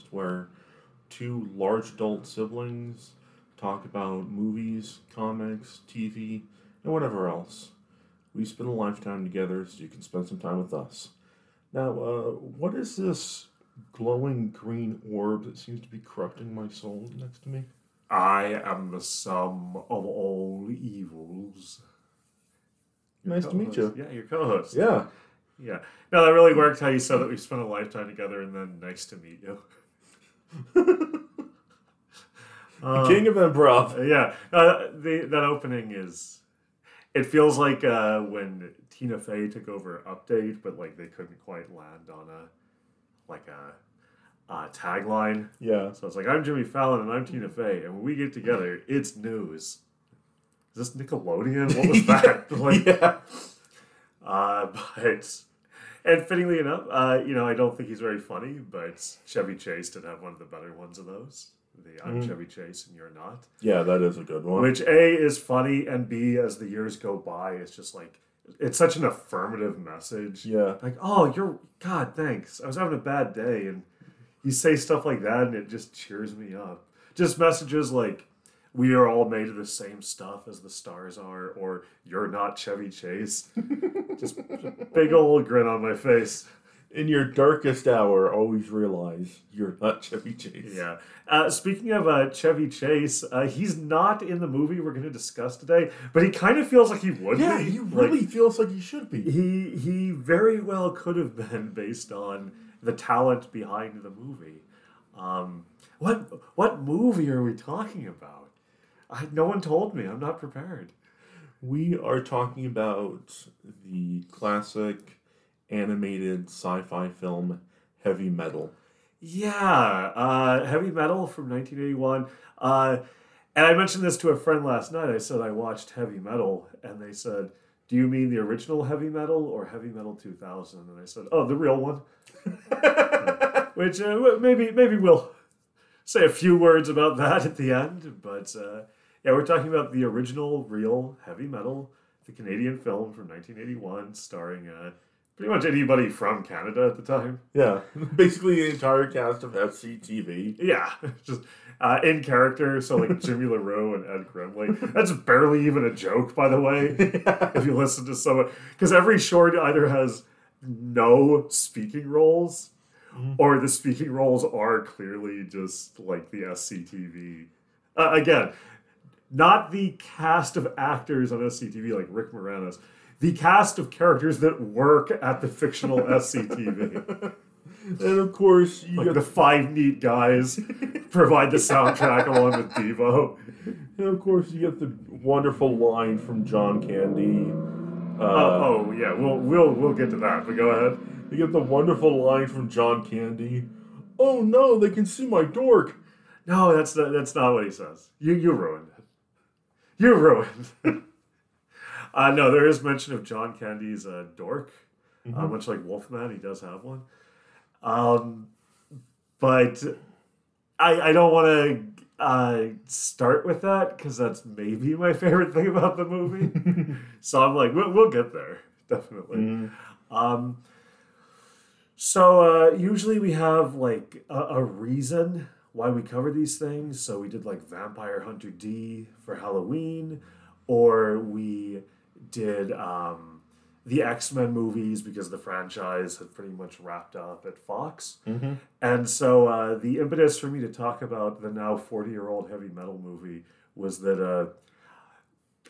podcast where two large adult siblings talk about movies, comics, TV, and whatever else. We spend a lifetime together so you can spend some time with us. Now, uh, what is this glowing green orb that seems to be corrupting my soul next to me? I am the sum of all evils. Your Nice to meet you. co-host. Yeah, your co-host. Yeah. Yeah. No, that really worked how you said that we spent a lifetime together and then nice to meet you. Uh, King of Improv. Yeah. Uh, the, that opening is. It feels like uh, when Tina Fey took over Update, but like they couldn't quite land on a like a, a tagline. Yeah. So it's like I'm Jimmy Fallon and I'm Tina Fey, and when we get together, it's news. Is this Nickelodeon? What was that? Like, yeah. uh, but and fittingly enough, uh, you know, I don't think he's very funny, but Chevy Chase did have one of the better ones of those. The I'm Mm. Chevy Chase and you're not. Yeah, that is a good one. Which A is funny and B as the years go by, it's just like it's such an affirmative message. yeah. Like, oh, you're God, thanks. I was having a bad day, and you say stuff like that, and it just cheers me up. Just messages like, "We are all made of the same stuff as the stars are," or "You're not Chevy Chase." just big old grin on my face. In your darkest hour, always realize you're not Chevy Chase. Yeah. Uh, speaking of uh, Chevy Chase, uh, he's not in the movie we're going to discuss today, but he kind of feels like he would Yeah, be. he Like, really feels like he should be. he he very well could have been based on the talent behind the movie. Um, what what movie are we talking about? I, no one told me. I'm not prepared. We are talking about the classic animated sci-fi film Heavy Metal. Yeah, uh, heavy metal from 1981. Uh, and I mentioned this to a friend last night. I said I watched heavy metal, and they said, "Do you mean the original heavy metal or heavy metal 2000?" And I said, "Oh, the real one." Which uh, maybe maybe we'll say a few words about that at the end. But uh, yeah, we're talking about the original, real heavy metal, the Canadian film from 1981, starring uh, pretty much anybody from Canada at the time. Yeah, basically the entire cast of SCTV. Yeah, just uh, in character. So like Jimmy LaRue and Ed Grimley. That's barely even a joke, by the way. If you listen to someone, because every short either has no speaking roles, or the speaking roles are clearly just like the SCTV. Uh, again, not the cast of actors on SCTV like Rick Moranis. The cast of characters that work at the fictional SCTV. And of course, you Like got the five neat guys provide the soundtrack along with Devo. and of course you get the wonderful line from John Candy. Uh, oh, oh yeah, we'll we'll we'll get to that. But go ahead. You get the wonderful line from John Candy. Oh no, they can see my dork. No, that's not, that's not what he says. You you ruined it. You ruined. uh, no, there is mention of John Candy's uh, dork, uh, much like Wolfman. He does have one. Um, but I I don't want to uh, start with that because that's maybe my favorite thing about the movie. so I'm like, we'll, we'll get there definitely. Um, so uh, usually we have like a, a reason why we cover these things. So we did like Vampire Hunter D for Halloween, or we did um, the X Men movies because the franchise had pretty much wrapped up at Fox. And so uh, the impetus for me to talk about the now 40 year old heavy metal movie was that uh,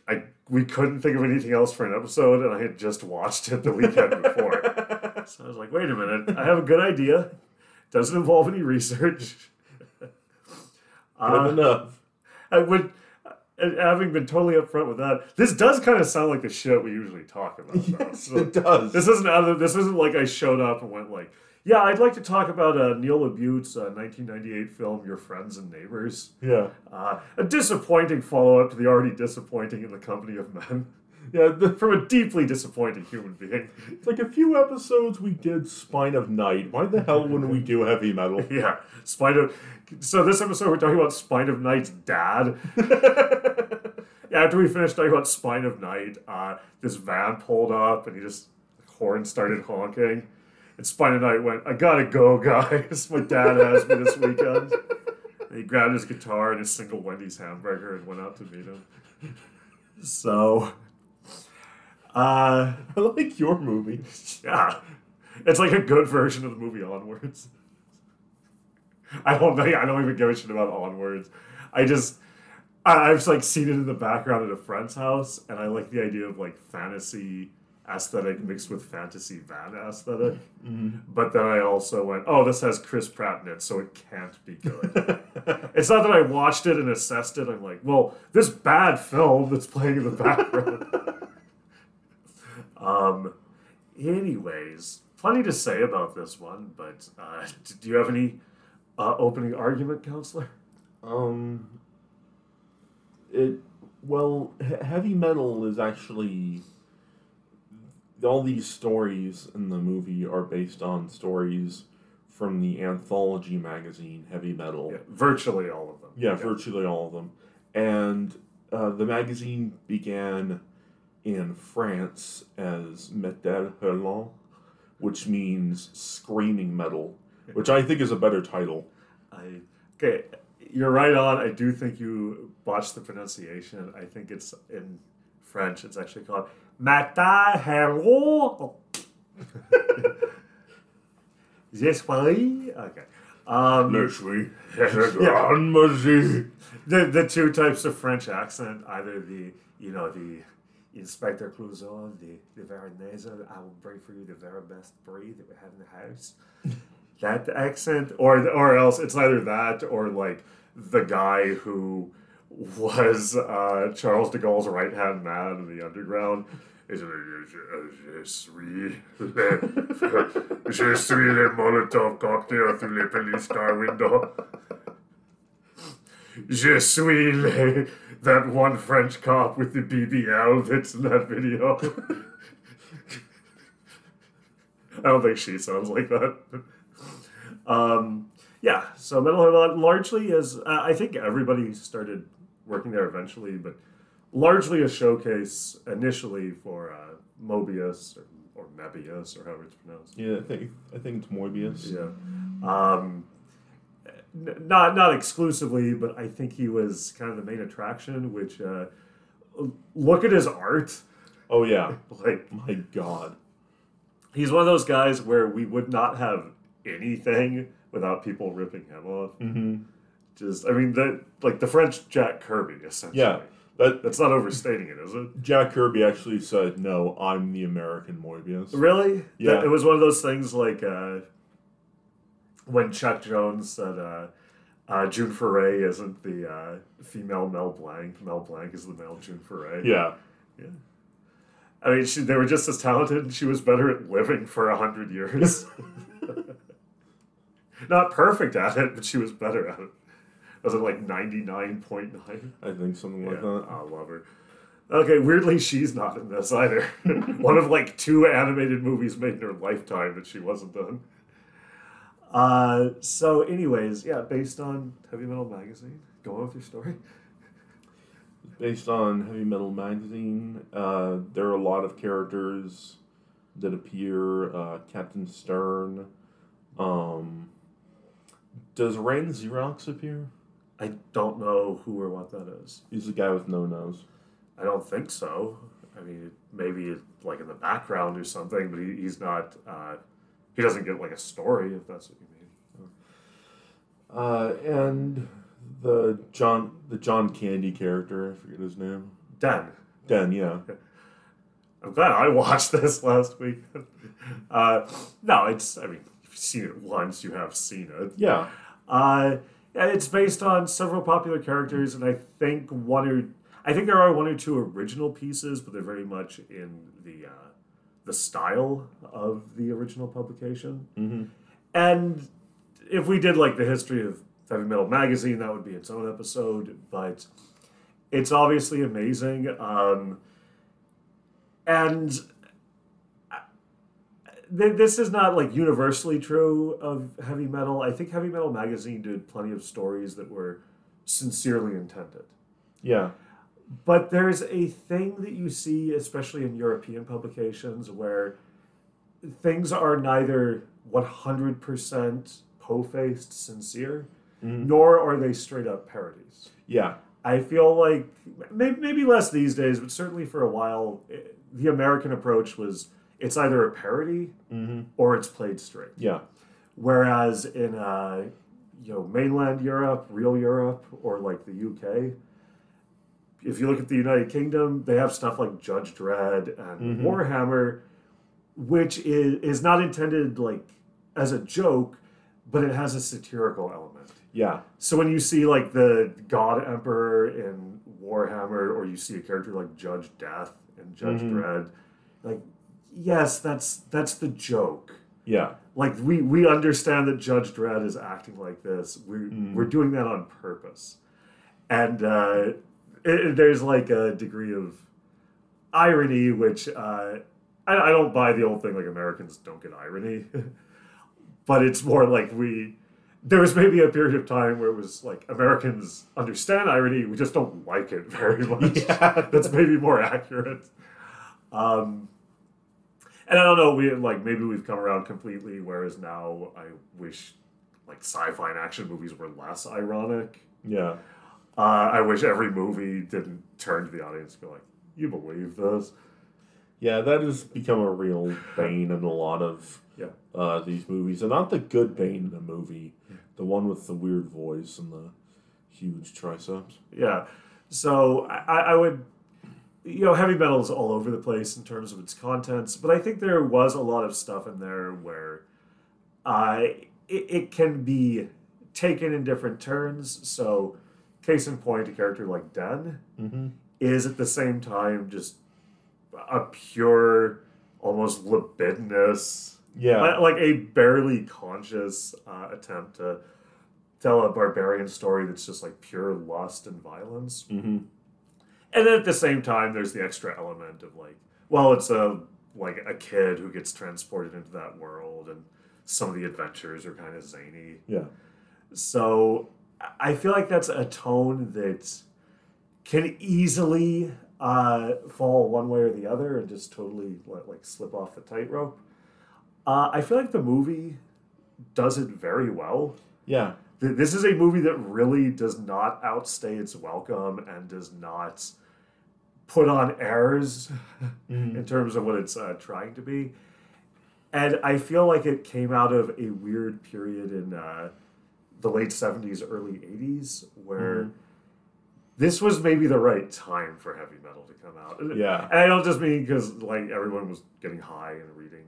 I we couldn't think of anything else for an episode, and I had just watched it the weekend before. so I was like, wait a minute, I have a good idea. Doesn't involve any research. Good Uh, enough. I would, having been totally upfront with that, this does kind of sound like the shit we usually talk about. Yes, So- it does. this isn't of, this isn't like I showed up and went like, yeah, I'd like to talk about uh, Neil LaBute's uh, 1998 film Your Friends and Neighbors. yeah. Uh, a disappointing follow up to the already disappointing In the Company of Men Yeah, the, from a deeply disappointed human being. it's like a few episodes we did Spine of Night. Why the hell wouldn't we do heavy metal? Yeah, Spine of. So this episode we're talking about Spine of Night's dad. after we finished talking about Spine of Night, uh, this van pulled up and he just horn started honking. And Spine of Night went, I gotta go, guys. My dad has me this weekend. And he grabbed his guitar and his single Wendy's hamburger and went out to meet him. So, uh, I like your movie. yeah, it's like a good version of the movie Onwards. I don't think I don't even give a shit about Onwards. I just I, I've like seen it in the background at a friend's house, and I like the idea of like fantasy aesthetic mixed with fantasy van aesthetic. But then I also went, oh, this has Chris Pratt in it, so it can't be good. it's not that I watched it and assessed it. I'm like, well, this bad film that's playing in the background. um, anyways, plenty to say about this one, but uh, do you have any uh, opening argument, counselor? Um, it well, he- heavy metal is actually all these stories in the movie are based on stories from the anthology magazine Heavy Metal. Yeah, virtually all of them. Yeah, virtually all of them. And uh, the magazine began in France as Metal Hurlant, which means screaming metal, which I think is a better title. I okay, you're right on. I do think you botched the pronunciation. I think it's in French. It's actually called Mata Hello. J'espère. Okay. Um, suis Yeah. the the two types of French accent, either the you know the Inspector Clouseau, the the very nasal, I will bring for you the very best breed that we have in the house. That accent, or or else it's either that or like the guy who was uh, Charles de Gaulle's right hand man in the underground. Is Je suis je suis le Molotov cocktail through the police car window. Je suis le, that one French cop with the BBL that's in that video. I don't think she sounds like that. Um, yeah, so Metal Hurlant largely is, uh, I think everybody started working there eventually, but largely a showcase initially for uh, Mobius or, or Mebius or however it's pronounced. Yeah, I think I think it's Morbius. Yeah. Um, n- not not exclusively, but I think he was kind of the main attraction. Which uh, look at his art, Oh yeah. like My God. he's one of those guys where we would not have anything without people ripping him off. Mm-hmm. Just, I mean, that like the French Jack Kirby, essentially. Yeah. That That's not overstating it, is it? Jack Kirby actually said, "No, I'm the American Morbius." Really? Yeah. That- it was one of those things like uh, when Chuck Jones said uh, uh, June Foray isn't the uh, female Mel Blanc. Mel Blanc is the male June Foray. Yeah. Yeah. I mean, she, they were just as talented. She was better at living for a hundred years. Not perfect at it, but she was better at it. Was it like ninety nine point nine? I think something like Yeah, that. I love her. Okay, weirdly, she's not in this either. One of like two animated movies made in her lifetime that she wasn't done. Uh, so, anyways, yeah, based on Heavy Metal Magazine. Go on with your story. Based on Heavy Metal Magazine, uh, there are a lot of characters that appear. Uh, Captain Stern. Um, does RanXerox appear? I don't know who or what that is. He's the guy with no nose. I don't think so. I mean, maybe like in the background or something, but he, he's not. Uh, he doesn't get like a story, if that's what you mean. Uh, and the John the John Candy character, I forget his name. Dan, Den, yeah. I'm glad I watched this last week. uh, no, it's. I mean, seen it once, you have seen it. Yeah. Uh, it's based on several popular characters, and I think one or I think there are one or two original pieces, but they're very much in the uh, the style of the original publication. Mm-hmm. And if we did like the history of Heavy Metal Magazine, that would be its own episode. But it's obviously amazing, um, and th- this is not like universally true of heavy metal. I think Heavy Metal Magazine did plenty of stories that were sincerely intended. Yeah. But there's a thing that you see, especially in European publications, where things are neither 100% po faced sincere, Mhm. nor are they straight up parodies. Yeah. I feel like maybe, maybe less these days, but certainly for a while, eh, the American approach was it's either a parody Mm-hmm. or it's played straight. Yeah. Whereas in uh, you know mainland Europe, real Europe, or like the UK, if you look at the United Kingdom, they have stuff like Judge Dredd and Mhm. Warhammer, which is is not intended like as a joke, but it has a satirical element. Yeah. So when you see like the God Emperor in Warhammer, or you see a character like Judge Death in Judge Mhm. Dredd, like yes, that's that's the joke. Yeah. Like we we understand that Judge Dredd is acting like this. We're Mm. we're doing that on purpose, and uh, it, there's like a degree of irony, which uh, I, I don't buy the old thing like Americans don't get irony, but it's more like we. There was maybe a period of time where it was like Americans understand irony, we just don't like it very much. Yeah. That's maybe more accurate. Um, and I don't know, we like maybe we've come around completely, whereas now I wish like sci-fi and action movies were less ironic. Yeah. Uh, I wish every movie didn't turn to the audience and go like, "You believe this?" Yeah, that has become a real bane in a lot of Yeah. uh, these movies, and not the good bane in the movie, the one with the weird voice and the huge triceps. Yeah. So I, I would, you know, heavy metal is all over the place in terms of its contents, but I think there was a lot of stuff in there where uh, it, it can be taken in different turns. So, case in point, a character like Den Mm-hmm. is at the same time just a pure, almost libidinous, Yeah. like a barely conscious uh, attempt to tell a barbarian story that's just like pure lust and violence. mm-hmm. And then at the same time, there's the extra element of like, well, it's a like a kid who gets transported into that world, and some of the adventures are kind of zany. Yeah. So I feel like that's a tone that can easily uh, fall one way or the other and just totally let, like slip off the tightrope. Uh, I feel like the movie does it very well. Yeah. This is a movie that really does not outstay its welcome and does not put on airs Mhm. in terms of what it's uh, trying to be. And I feel like it came out of a weird period in uh, the late 70s, early 80s, where Mhm. this was maybe the right time for heavy metal to come out. And- Yeah. And I don't just mean because like everyone was getting high and reading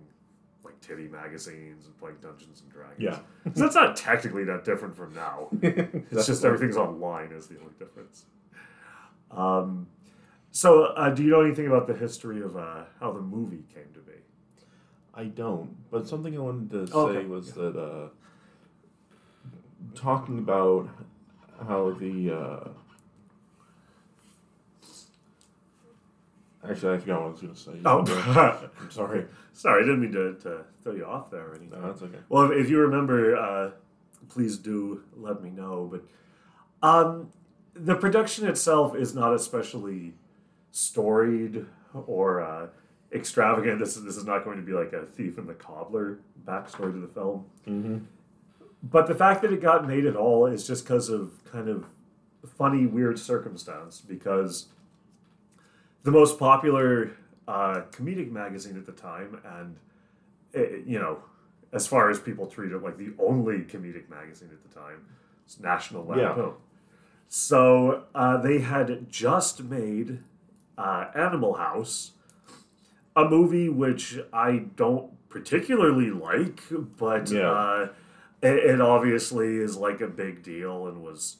like titty magazines and playing Dungeons and Dragons. Yeah. So that's not technically that different from now. It's just everything's online is the only difference. Um, so, uh, do you know anything about the history of uh, how the movie came to be? I don't. But something I wanted to say Okay, was that uh, talking about how the uh, actually I forgot what I was going to say. Oh, I'm sorry. sorry, I didn't mean to, to throw you off there or anything. No, that's okay. Well, if, if you remember, uh, please do let me know. But um, the production itself is not especially storied or uh, extravagant. This is this is not going to be like a thief and the cobbler backstory to the film. Mm-hmm. But the fact that it got made at all is just because of kind of funny, weird circumstance. Because the most popular uh, comedic magazine at the time, and it, you know, as far as people treat it, like the only comedic magazine at the time, it's National Yeah. Lampoon. So uh, they had just made uh, Animal House, a movie which I don't particularly like, but Yeah. uh, it, it obviously is like a big deal and was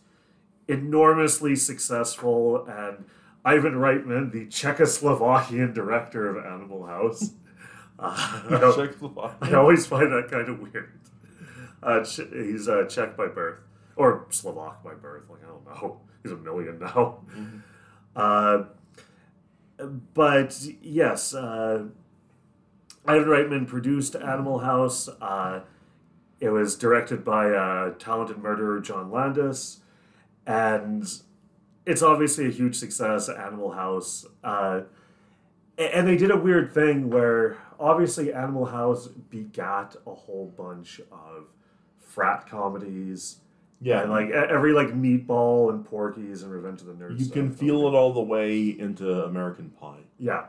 enormously successful. And Ivan Reitman, the Czechoslovakian director of Animal House, uh, Czechoslovakia. I always find that kind of weird. Uh, Ch- he's uh, Czech by birth, or Slovak by birth. Like I don't know. He's a million now. Uh, but yes, uh, Ivan Reitman produced Animal House. Uh, it was directed by uh, talented murderer John Landis, and it's obviously a huge success. Animal House, uh, and they did a weird thing where obviously Animal House begat a whole bunch of frat comedies. Yeah, and like every like Meatball and Porky's and Revenge of the Nerds. you can feel it all the way into American Pie. Yeah,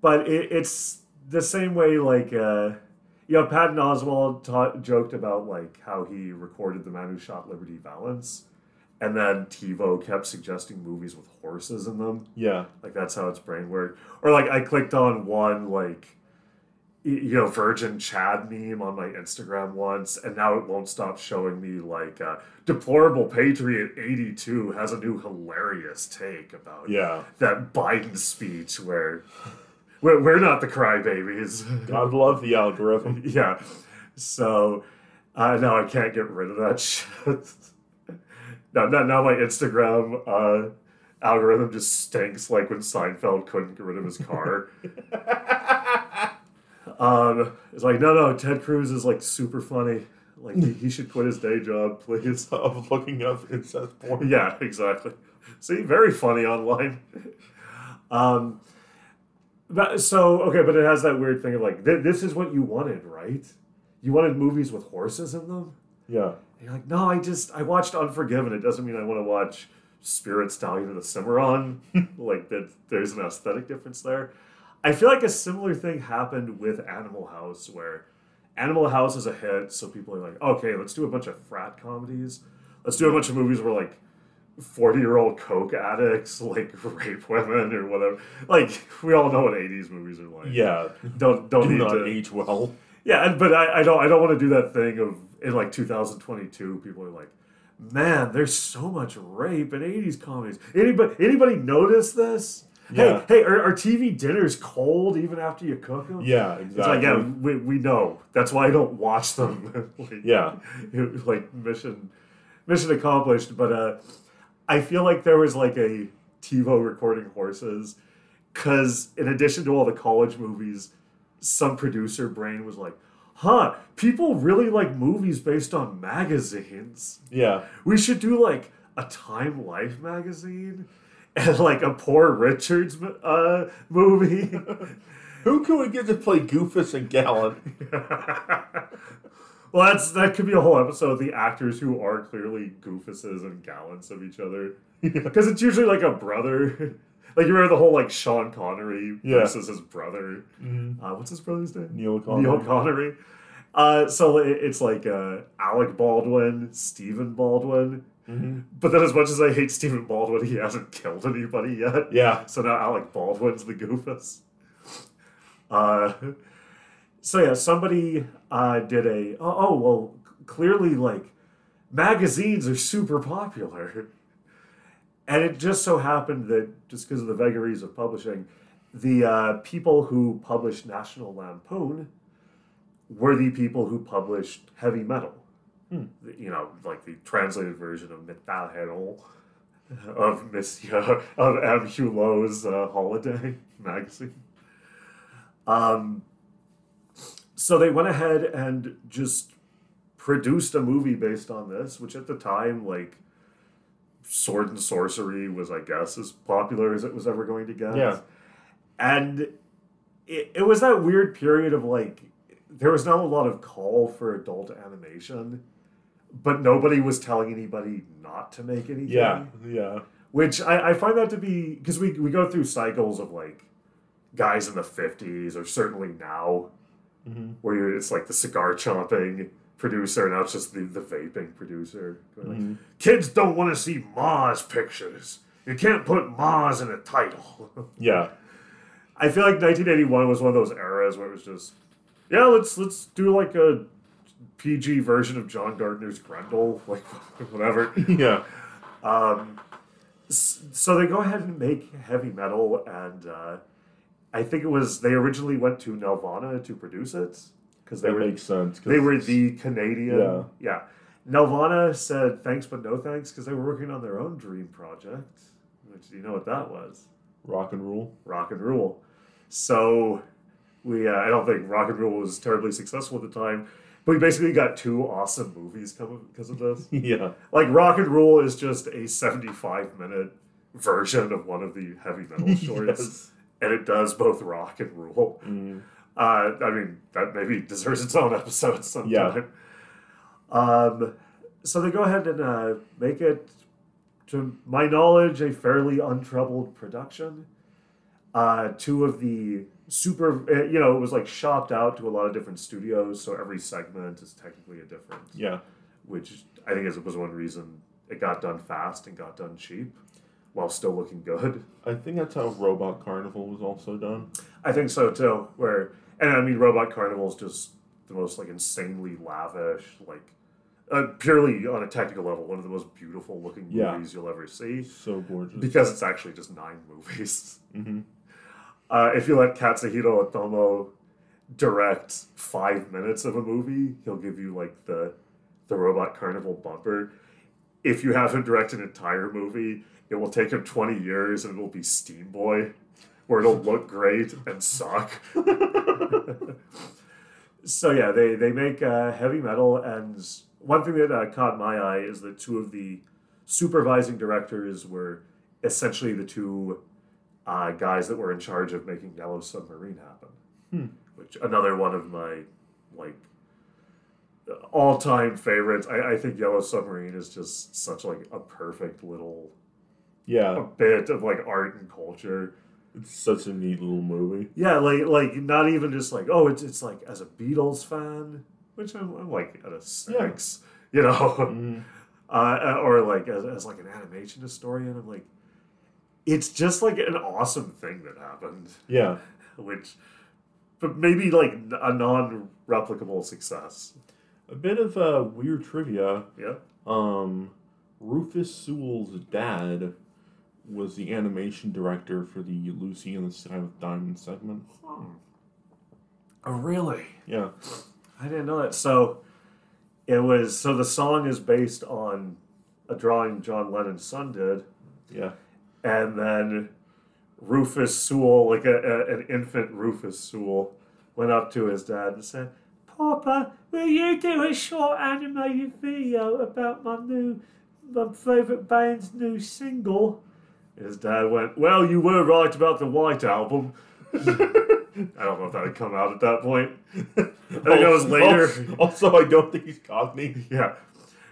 but it, it's the same way. Like, uh, you know, Patton Oswalt ta- joked about like how he recorded the man who shot Liberty Valance, and then TiVo kept suggesting movies with horses in them. Yeah, Like that's how its brain worked. Or like I clicked on one like you know Virgin Chad meme on my Instagram once, and now it won't stop showing me like uh, deplorable patriot eighty two has a new hilarious take about yeah. that Biden speech where we're, we're not the crybabies. God love the algorithm. yeah. So uh, now I can't get rid of that shit. now, now, now my Instagram uh, algorithm just stinks like when Seinfeld couldn't get rid of his car. Um, it's like, no, no, Ted Cruz is like super funny. Like, he, he should quit his day job, please. of looking up incest porn. Yeah, exactly. See, very funny online. um, but, so okay, but it has that weird thing of like, th- this is what you wanted, right? You wanted movies with horses in them. Yeah, And you're like, no, I just I watched Unforgiven. It doesn't mean I want to watch Spirit Stallion of the Cimarron. like that, there's an aesthetic difference there. I feel like a similar thing happened with Animal House, where Animal House is a hit, so people are like, okay, let's do a bunch of frat comedies. Let's do a bunch of movies where like forty year old coke addicts like rape women or whatever. Like we all know what eighties movies are like. yeah. Don't don't Do not to age well. yeah, and- but I, I don't I don't want to do that thing of in like 2022 people are like, man, there's so much rape in 80s comedies. Anybody anybody notice this? Yeah. Hey, hey, are, are TV dinners cold even after you cook them? Yeah, It's exactly. like, yeah, we, we know. That's why I don't watch them. like, Yeah. like mission mission accomplished. But uh, I feel like there was like a TiVo recording horses because in addition to all the college movies, some producer brain was like, huh, people really like movies based on magazines. Yeah. We should do like a Time Life magazine and like a Poor Richards uh, movie. Who can we get to play Goofus and Gallant? well, that's that could be a whole episode. The actors who are clearly goofuses and gallants of each other, because it's usually like a brother. like you remember the whole like Sean Connery Yeah. versus his brother. Uh, what's his brother's name? Neil Connery. Neil Connery. Uh, so it- it's like uh, Alec Baldwin, Stephen Baldwin. Mm-hmm. But then, as much as I hate Stephen Baldwin, he hasn't killed anybody yet. Yeah. So now Alec Baldwin's the goofus. Uh, so yeah, somebody uh, did a oh, oh well clearly like magazines are super popular, and it just so happened that just because of the vagaries of publishing, the uh, people who published National Lampoon were the people who published heavy metal. The- You know, like the translated version of Metal of Monsieur of M. Hulot's uh, Holiday magazine. Um, so they went ahead and just produced a movie based on this, which at the time, like, sword and sorcery was, I guess, as popular as it was ever going to get. Yeah. And it, it was that weird period of like, there was not a lot of call for adult animation, but nobody was telling anybody not to make anything Yeah. Yeah. which I, I find that to be because we, we go through cycles of like guys in the 50s or certainly now Mm-hmm. where you're, it's like the cigar chomping producer now it's just the, the vaping producer Mm-hmm. kids don't want to see Ma's pictures you can't put Ma's in a title Yeah. I feel like 1981 was one of those eras where it was just yeah let's let's do like a PG version of John Gardner's Grendel like whatever Yeah. Um, so they go ahead and make heavy metal, and uh, I think it was they originally went to Nelvana to produce it because they That were makes sense. they were the Canadian. Yeah. yeah. Nelvana said thanks but no thanks because they were working on their own dream project, which you know what that was, rock and roll. rock and rule. So we uh, I don't think rock and rule was terribly successful at the time. But we basically got two awesome movies coming because of this. yeah. Like Rock and Rule is just a 75 minute version of one of the heavy metal shorts. Yes. And it does both rock and roll. Mm. Uh, I mean, that maybe deserves its own episode sometime. Um, so they go ahead and uh, make it, to my knowledge, a fairly untroubled production. Uh, two of the super, uh, you know, it was like shopped out to a lot of different studios, so every segment is technically a different, Yeah. which I think is, was one reason it got done fast and got done cheap while still looking good. I think that's how Robot Carnival was also done. I think so too. Where and I mean, Robot Carnival is just the most like insanely lavish, like uh, purely on a technical level, one of the most beautiful looking Yeah. movies you'll ever see. So gorgeous. Because it's actually just nine movies. hmm Uh, if you let Katsuhiro Otomo direct five minutes of a movie, he'll give you like the the Robot Carnival bumper. If you have him direct an entire movie, it will take him twenty years and it'll be Steamboy, where it'll look great and suck. so yeah, they they make uh, heavy metal, and one thing that uh, caught my eye is that two of the supervising directors were essentially the two uh, guys that were in charge of making Yellow Submarine happen. Hmm. Which another one of my like all time favorites. I, I think Yellow Submarine is just such like a perfect little yeah a bit of like art and culture. It's such a neat little movie. Yeah, like like not even just like oh it's it's like as a Beatles fan, which I'm, I'm like at a six, you know, Mhm. uh, or like as, as like an animation historian. I'm like, it's just like an awesome thing that happened, Yeah. which, but maybe like a non-replicable success. A bit of uh, weird trivia. Yeah. Um, Rufus Sewell's dad was the animation director for the Lucy in the Sky with Diamonds segment. Oh, really? Yeah. I didn't know that. So it was so the song is based on a drawing John Lennon's son did, Yeah. And then Rufus Sewell, like a, a, an infant Rufus Sewell, went up to his dad and said, "Papa, will you do a short animated video about my new, my favorite band's new single?" His dad went, "Well, you were right about the White Album." I don't know if that had come out at that point. I think that was later. Also, I don't think he's Cockney. Yeah.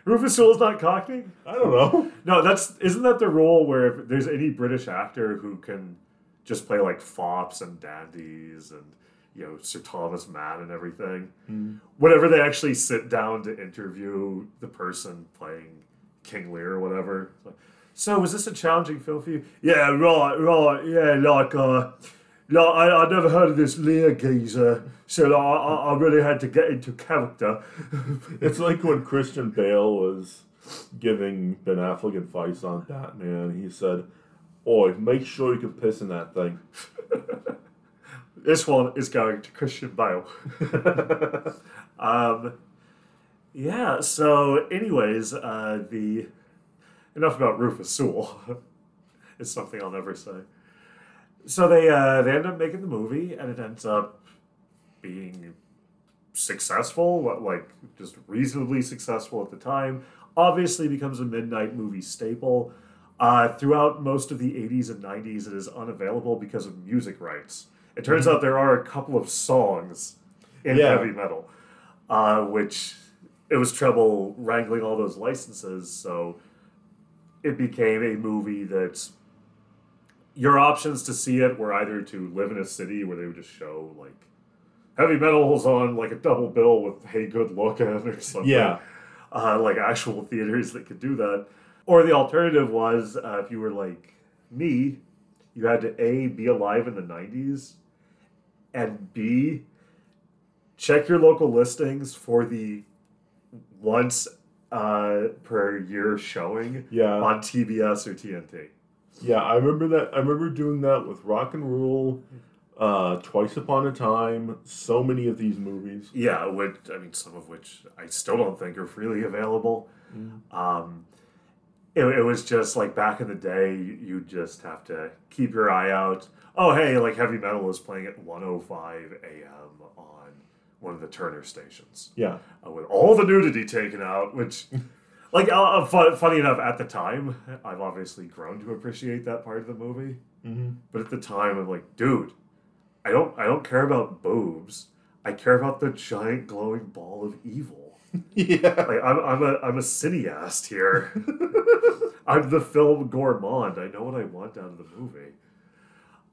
Rufus Sewell's not Cockney? I don't know. No, that's isn't that the rule where if there's any British actor who can just play like fops and dandies and you know Sir Thomas Mann and everything. Whenever they actually sit down to interview the person playing King Lear or whatever. it's like, so was this a challenging film for you? Yeah, right, right, yeah, like uh like I, I never heard of this Lear geezer, so like, I, I really had to get into character. It's like when Christian Bale was giving Ben Affleck advice on Batman. He said, "Oi, make sure you can piss in that thing." This one is going to Christian Bale. um, yeah. So, anyways, uh, the enough about Rufus Sewell. it's something I'll never say. So they uh, they end up making the movie, and it ends up being successful. Like just reasonably successful at the time. Obviously, becomes a midnight movie staple. Uh, throughout most of the 80s and 90s, it is unavailable because of music rights. It turns out there are a couple of songs in Yeah. heavy metal, uh, which it was trouble wrangling all those licenses, so it became a movie that your options to see it were either to live in a city where they would just show like heavy metal's on like a double bill with Hey Good Looking or something Yeah. uh, like actual theaters that could do that. Or the alternative was uh, if you were like me, you had to A, be alive in the 90s, and B, check your local listings for the once uh, per year showing Yeah. on TBS or TNT. Yeah, I remember that. I remember doing that with Rock and Rule, uh, Twice Upon a Time. So many of these movies. Yeah, which I mean, some of which I still don't think are freely available. Um, it, it was just like back in the day, you, you just have to keep your eye out. Oh, hey, like heavy metal is playing at 105 a.m. on one of the Turner stations Yeah. uh, with all the nudity taken out, which, like, uh, uh, fu- funny enough, at the time, I've obviously grown to appreciate that part of the movie. Mm-hmm. But at the time, I'm like, dude, I don't, I don't care about boobs. I care about the giant glowing ball of evil. Yeah. Like, I'm, I'm a, I'm a cineast here. I'm the film gourmand. I know what I want out of the movie.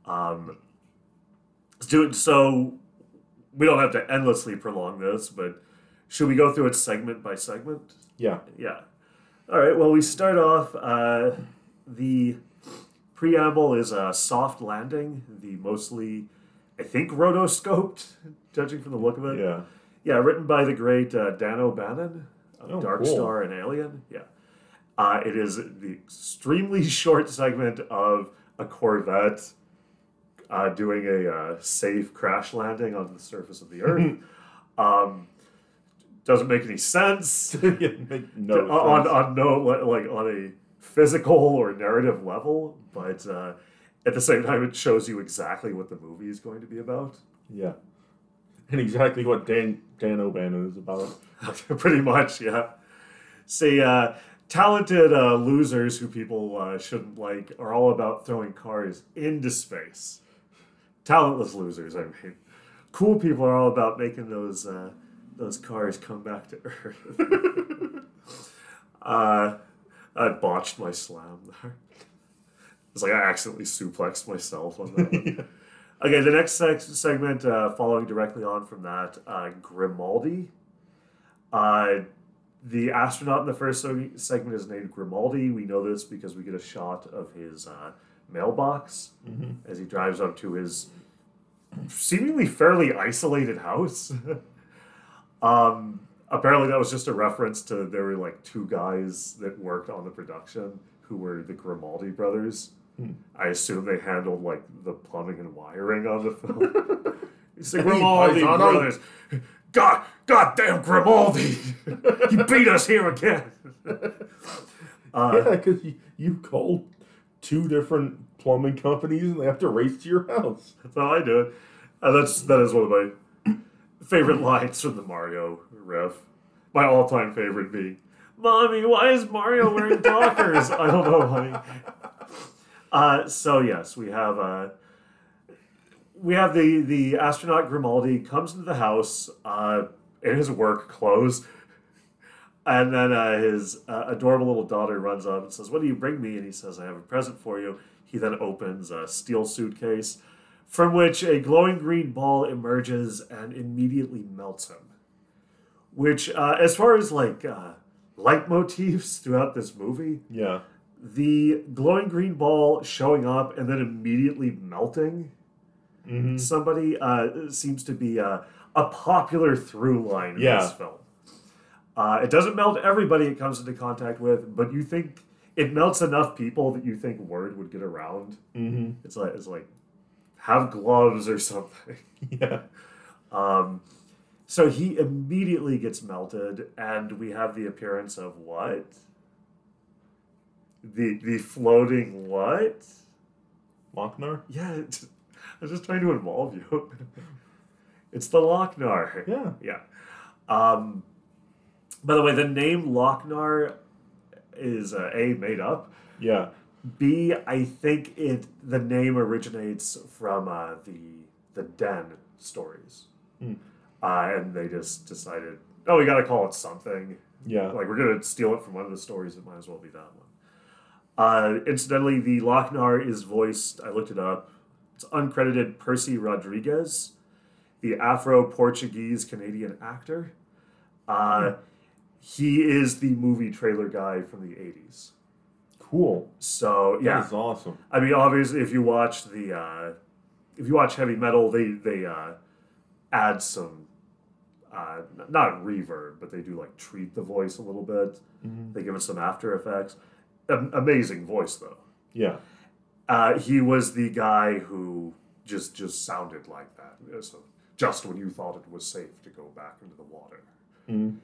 Um, so, so we don't have to endlessly prolong this, but should we go through it segment by segment? Yeah. Yeah. All right. Well, we start off. Uh, the preamble is a soft landing. The mostly, I think, rotoscoped, judging from the look of it. Yeah. Yeah, written by the great uh, Dan O'Bannon of Oh, Dark cool. Star and Alien. Yeah. Uh, it is the extremely short segment of a Corvette uh, doing a uh, safe crash landing on the surface of the Earth. um, doesn't make any sense. Make no on, sense. on no like on a physical or narrative level, but uh, at the same time, it shows you exactly what the movie is going to be about. Yeah. And exactly what Dan Dan O'Bannon is about. Pretty much, yeah. See, uh, talented uh, losers who people uh, shouldn't like are all about throwing cars into space. Talentless losers, I mean. Cool people are all about making those uh, those cars come back to Earth. uh, I botched my slam there. It's like I accidentally suplexed myself on that. one. Okay, the next seg- segment, uh, following directly on from that, uh, Grimaldi. Uh, the astronaut in the first seg- segment is named Grimaldi. We know this because we get a shot of his uh, mailbox as he drives up to his seemingly fairly isolated house. um, apparently, that was just a reference to there were like two guys that worked on the production who were the Grimaldi brothers. I assume they handled like the plumbing and wiring on the film. It's the Grimaldi brothers. God, goddamn Grimaldi! you beat us here again. Uh, yeah, because you, you called two different plumbing companies and they have to race to your house. That's how I do it. And that's that is one of my favorite lines from the Mario riff. My all-time favorite being, "Mommy, why is Mario wearing Dockers?" I don't know, honey. Uh, so yes, we have uh, we have the the astronaut Grimaldi comes into the house uh, in his work clothes. And then uh, his uh, adorable little daughter runs up and says, What do you bring me? And he says, I have a present for you. He then opens a steel suitcase from which a glowing green ball emerges and immediately melts him. Which, uh, as far as like uh, motifs throughout this movie, Yeah. the glowing green ball showing up and then immediately melting Mm-hmm. somebody uh, seems to be uh, a popular through line in Yeah. this film. Uh, it doesn't melt everybody it comes into contact with, but you think it melts enough people that you think word would get around. Mm-hmm. It's like it's like have gloves or something. Yeah. Um, so he immediately gets melted, and we have the appearance of what? The the floating what? Loc-Nar? Yeah, it's, I was just trying to involve you. it's the Loc-Nar. Yeah. Yeah. Um, by the way, the name Loc-Nar is uh, a made up. Yeah. B, I think it the name originates from uh, the the Den stories, Hmm. uh, and they just decided, oh, we got to call it something. Yeah. Like we're gonna steal it from one of the stories. It might as well be that one. Uh, incidentally, the Loc-Nar is voiced. I looked it up. It's uncredited Percy Rodrigues, the Afro-Portuguese Canadian actor. Uh, he is the movie trailer guy from the '80s. Cool. So yeah, That's awesome. I mean, obviously, if you watch the uh, if you watch heavy metal, they they uh, add some uh, not reverb, but they do like treat the voice a little bit. They give it some After Effects. Am- amazing voice though. Yeah. Uh, he was the guy who just just sounded like that. So just when you thought it was safe to go back into the water. Mhm.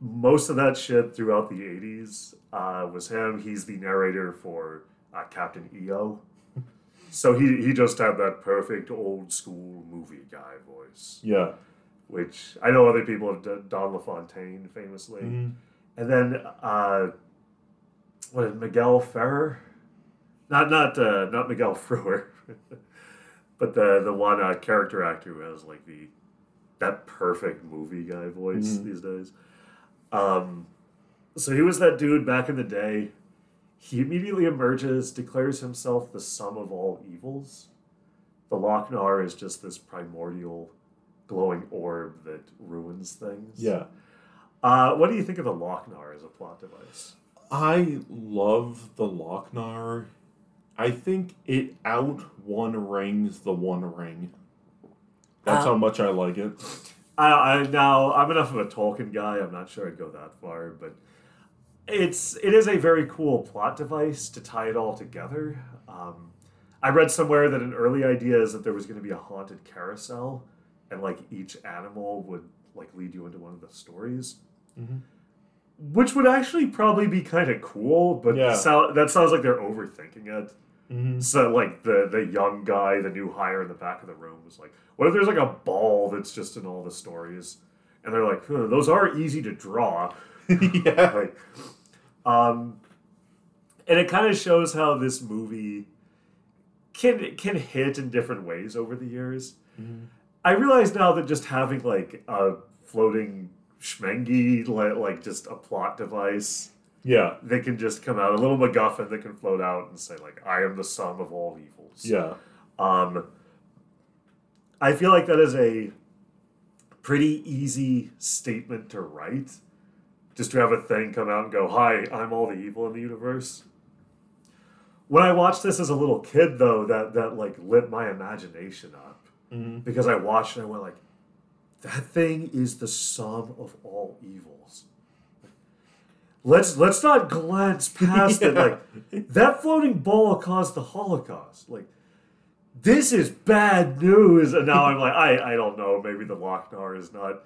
Most of that shit throughout the '80s uh, was him. He's the narrator for uh, Captain EO. So he he just had that perfect old school movie guy voice. Yeah. which I know other people have done. Don LaFontaine, famously, Mhm. and then uh, what is Miguel Ferrer? Not not uh, not Miguel Frewer, but the the one uh, character actor who has like the that perfect movie guy voice Mhm. these days. Um, so he was that dude back in the day. He immediately emerges, declares himself the sum of all evils. The Loc-Nar is just this primordial glowing orb that ruins things. Yeah. Uh, what do you think of the Loc-Nar as a plot device? I love the Loc-Nar. I think it out one rings the One Ring. That's Uh, how much I like it. I, I now I'm enough of a Tolkien guy. I'm not sure I'd go that far, but it's it is a very cool plot device to tie it all together. Um, I read somewhere that an early idea is that there was going to be a haunted carousel, and like each animal would like lead you into one of the stories, Mhm. which would actually probably be kind of cool. But Yeah. sou- that sounds like they're overthinking it. Mm-hmm. So like the the young guy, the new hire in the back of the room was like, what if there's like a ball that's just in all the stories? And they're like, huh, those are easy to draw. yeah. like, um, and it kind of shows how this movie can can hit in different ways over the years. Mhm. I realize now that just having like a floating schmengi, like, like just a plot device Yeah. They can just come out, a little MacGuffin that can float out and say like, "I am the sum of all evils." Yeah. Um, I feel like that is a pretty easy statement to write. Just to have a thing come out and go, "Hi, I'm all the evil in the universe." When I watched this as a little kid, though, that that like lit my imagination up Mm-hmm. because I watched and I went like, "That thing is the sum of all evils." Let's let's not glance past it. Like that floating ball caused the Holocaust. Like this is bad news. And now I'm like, I, I don't know. Maybe the Loc-Nar is not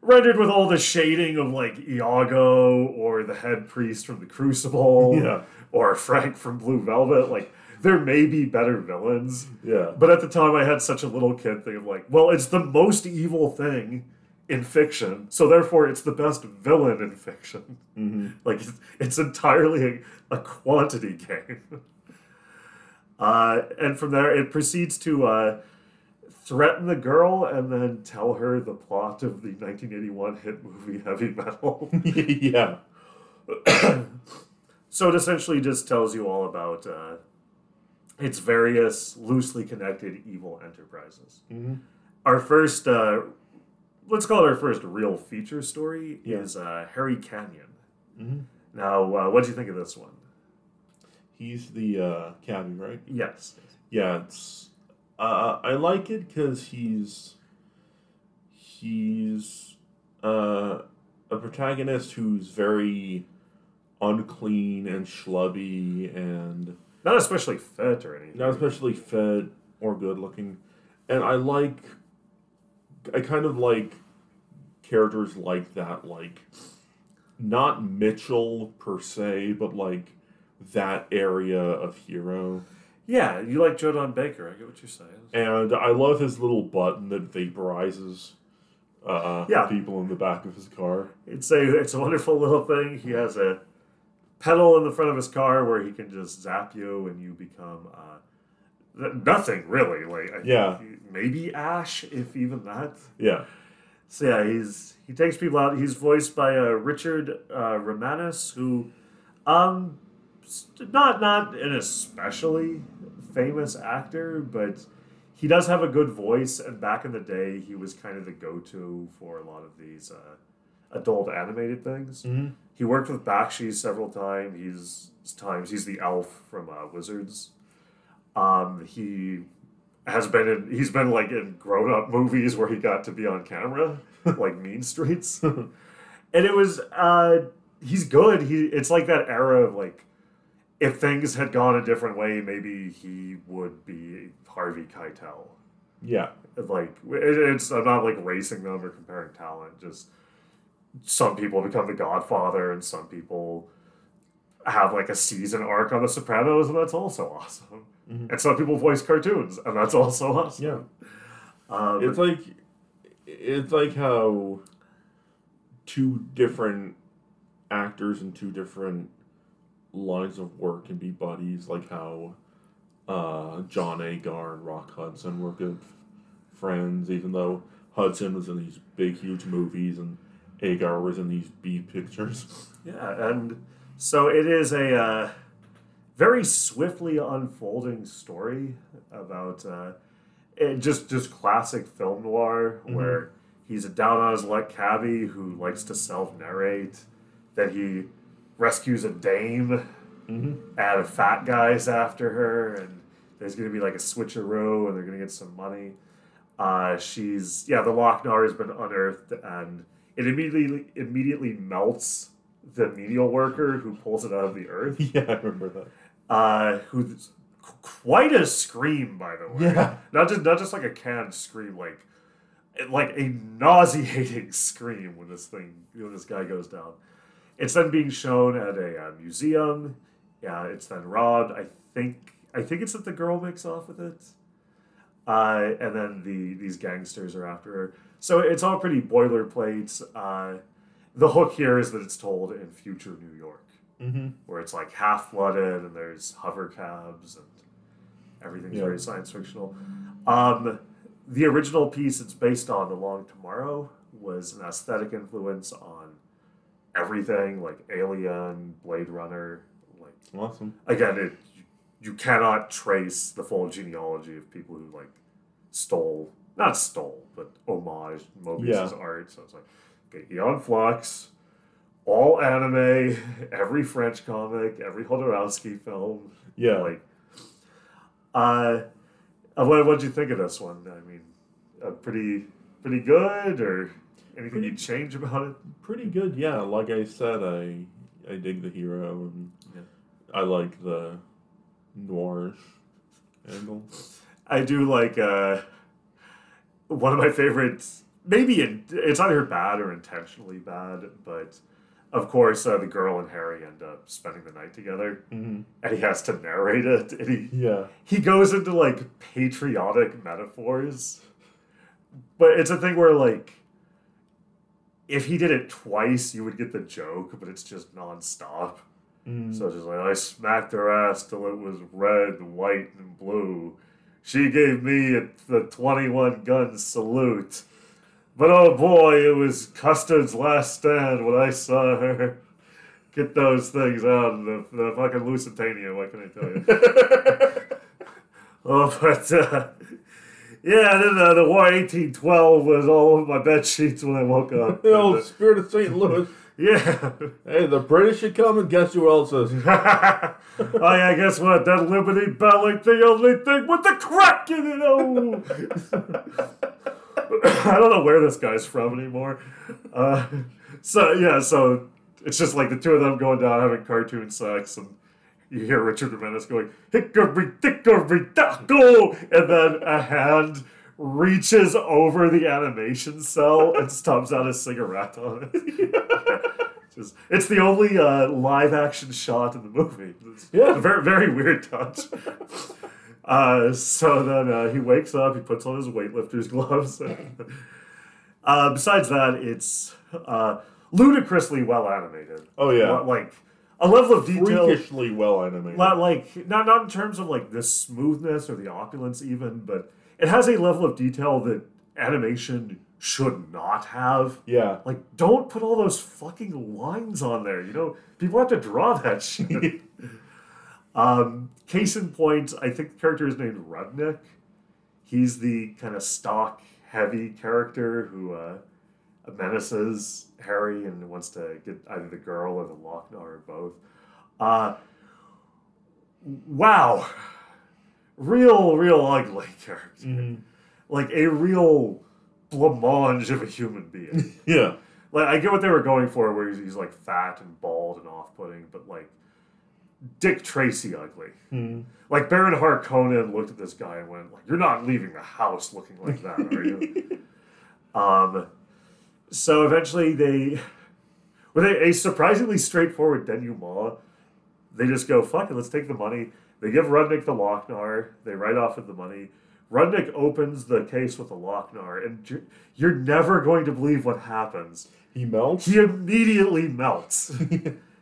rendered with all the shading of like Iago or the head priest from the Crucible Yeah. or Frank from Blue Velvet. Like there may be better villains. Yeah. But at the time, I had such a little kid thing of like, well, it's the most evil thing in fiction, so therefore it's the best villain in fiction. Mm-hmm. Like it's, it's entirely a, a quantity game. Uh, and from there, it proceeds to uh, threaten the girl and then tell her the plot of the 1981 hit movie Heavy Metal. yeah. so it essentially just tells you all about uh, its various loosely connected evil enterprises. Mm-hmm. Our first, uh, let's call it our first real feature story, Yeah. is uh, Harry Canyon. Mm-hmm. Now, uh, what do you think of this one? He's the uh, cabbie, right? Yes. Yeah, it's. Uh, I like it because he's. He's uh, a protagonist who's very unclean and schlubby and Not especially fit or anything. not especially fit or good looking. And I like. I kind of like characters like that, like. Not Mitchell per se, but like that area of hero. Yeah, you like Joe Don Baker. I get what you're saying. And I love his little button that vaporizes uh, Yeah. people in the back of his car. It's a it's a wonderful little thing. He has a pedal in the front of his car where he can just zap you and you become uh, nothing really. Like I Yeah. Maybe Ash, if even that. Yeah. So yeah, he's he takes people out. He's voiced by uh, Richard uh, Romanus, who, um, not not an especially famous actor, but he does have a good voice. And back in the day, he was kind of the go-to for a lot of these uh, adult animated things. Mm-hmm. He worked with Bakshi several times. He's times he's the elf from uh, Wizards. Um, he has been in he's been like in grown up movies where he got to be on camera, like Mean Streets, and it was uh, he's good. He it's like that era of like if things had gone a different way, maybe he would be Harvey Keitel. Yeah. Like it, it's I'm not like racing them or comparing talent. Just some people become the Godfather, and some people have like a season arc on The Sopranos, and that's also awesome. Mhm. And some people voice cartoons, and that's also awesome. Yeah. Um, It's like it's like how two different actors and two different lines of work can be buddies, like how uh, John Agar and Rock Hudson were good friends, even though Hudson was in these big, huge movies and Agar was in these B pictures. Yeah, and so it is a uh, very swiftly unfolding story about uh, it, just just classic film noir where he's a down on his luck cabbie who likes to self narrate. That he rescues a dame Mm-hmm. and a fat guy's after her, and there's going to be like a switcheroo, and they're going to get some money. Uh, she's yeah, the Loch Loc-Nar has been unearthed, and it immediately immediately melts the menial worker who pulls it out of the earth. yeah, I remember that. Uh, who's quite a scream, by the way. Yeah. Not just not just like a canned scream, like like a nauseating scream when this thing when this guy goes down. It's then being shown at a uh, museum. Yeah, it's then robbed. I think I think it's that the girl makes off with it. Uh, and then the these gangsters are after her. So it's all pretty boilerplate. Uh, the hook here is that it's told in future New York Mm-hmm. where it's like half flooded and there's hover cabs and everything's Yeah. very science fictional. Um, the original piece it's based on, The Long Tomorrow, was an aesthetic influence on everything like Alien, Blade Runner. Like Awesome. again, it you cannot trace the full genealogy of people who like stole, not stole, but homage Moebius's art. So it's like, okay, Aeon Flux, all anime, every French comic, every Jodorowsky film. Yeah. Like, uh, uh, what what'd you think of this one? I mean, uh, pretty pretty good, or anything you'd change about it? Pretty good, yeah. Like I said, I I dig the hero and Yeah. I like the noirish angle. I do like uh, one of my favorites. Maybe in, it's either bad or intentionally bad, but of course, uh, the girl and Harry end up spending the night together, Mm-hmm. and he has to narrate it. And he Yeah. he goes into like patriotic metaphors, but it's a thing where like if he did it twice, you would get the joke, but it's just nonstop. Mm. So just like I smacked her ass till it was red, white, and blue. She gave me a, the twenty-one gun salute, but oh boy, it was Custer's last stand when I saw her get those things out of the, the fucking Lusitania. What can I tell you? oh, but uh, yeah, then uh, the War eighteen twelve was all over my bed sheets when I woke up. the old spirit of St. Louis. yeah. Hey, the British should come and guess who else is? oh yeah, guess what? That Liberty Bell ain't the only thing with the crack in it. Oh, I don't know where this guy's from anymore. Uh, so yeah, so it's just like the two of them going down having cartoon sex, and you hear Richard Jimenez going hickory dickory dockle, and then a hand reaches over the animation cell and stumps out a cigarette on it. Just, it's the only uh, live action shot in the movie. It's Yeah. a very very weird touch. Uh, so then uh, he wakes up, he puts on his weightlifter's gloves. uh, besides that, it's uh, ludicrously well animated. Oh yeah. Like a level of detail. Freakishly well animated. Like not not in terms of like the smoothness or the opulence even, but it has a level of detail that animation should not have. Yeah. Like, don't put all those fucking lines on there. You know, people have to draw that shit. Um, case in point, I think the character is named Rudnick. He's the kind of stock heavy character who uh, menaces Harry and wants to get either the girl or the Loc-Nar or both. Uh, wow. Real, real ugly character. Mhm. Like a real blancmange of a human being. Yeah. like I get what they were going for, where he's, he's like fat and bald and off-putting, but like Dick Tracy ugly. Mhm. Like Baron Harkonnen looked at this guy and went, "Like you're not leaving the house looking like that, are you?" um, so eventually they, with a, a surprisingly straightforward denouement, they just go, "Fuck it, let's take the money." They give Rudnick the Loc-Nar. They write off of the money. Rudnick opens the case with a Loc-Nar, and you're, you're never going to believe what happens. He melts. He immediately melts.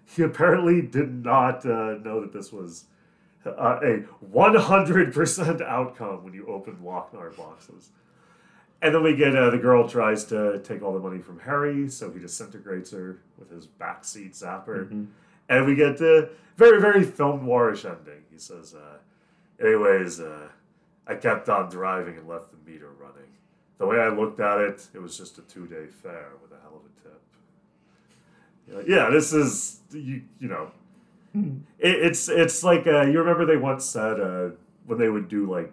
he apparently did not uh, know that this was uh, a 100% outcome when you open Loc-Nar boxes. And then we get uh, the girl tries to take all the money from Harry, so he disintegrates her with his backseat zapper. Mhm. And we get the very, very film noirish ending. He says, uh, anyways, uh, I kept on driving and left the meter running. The way I looked at it, it was just a two day fare with a hell of a tip. Like, yeah, this is, you, you know, it, it's it's like, uh, you remember they once said uh, when they would do like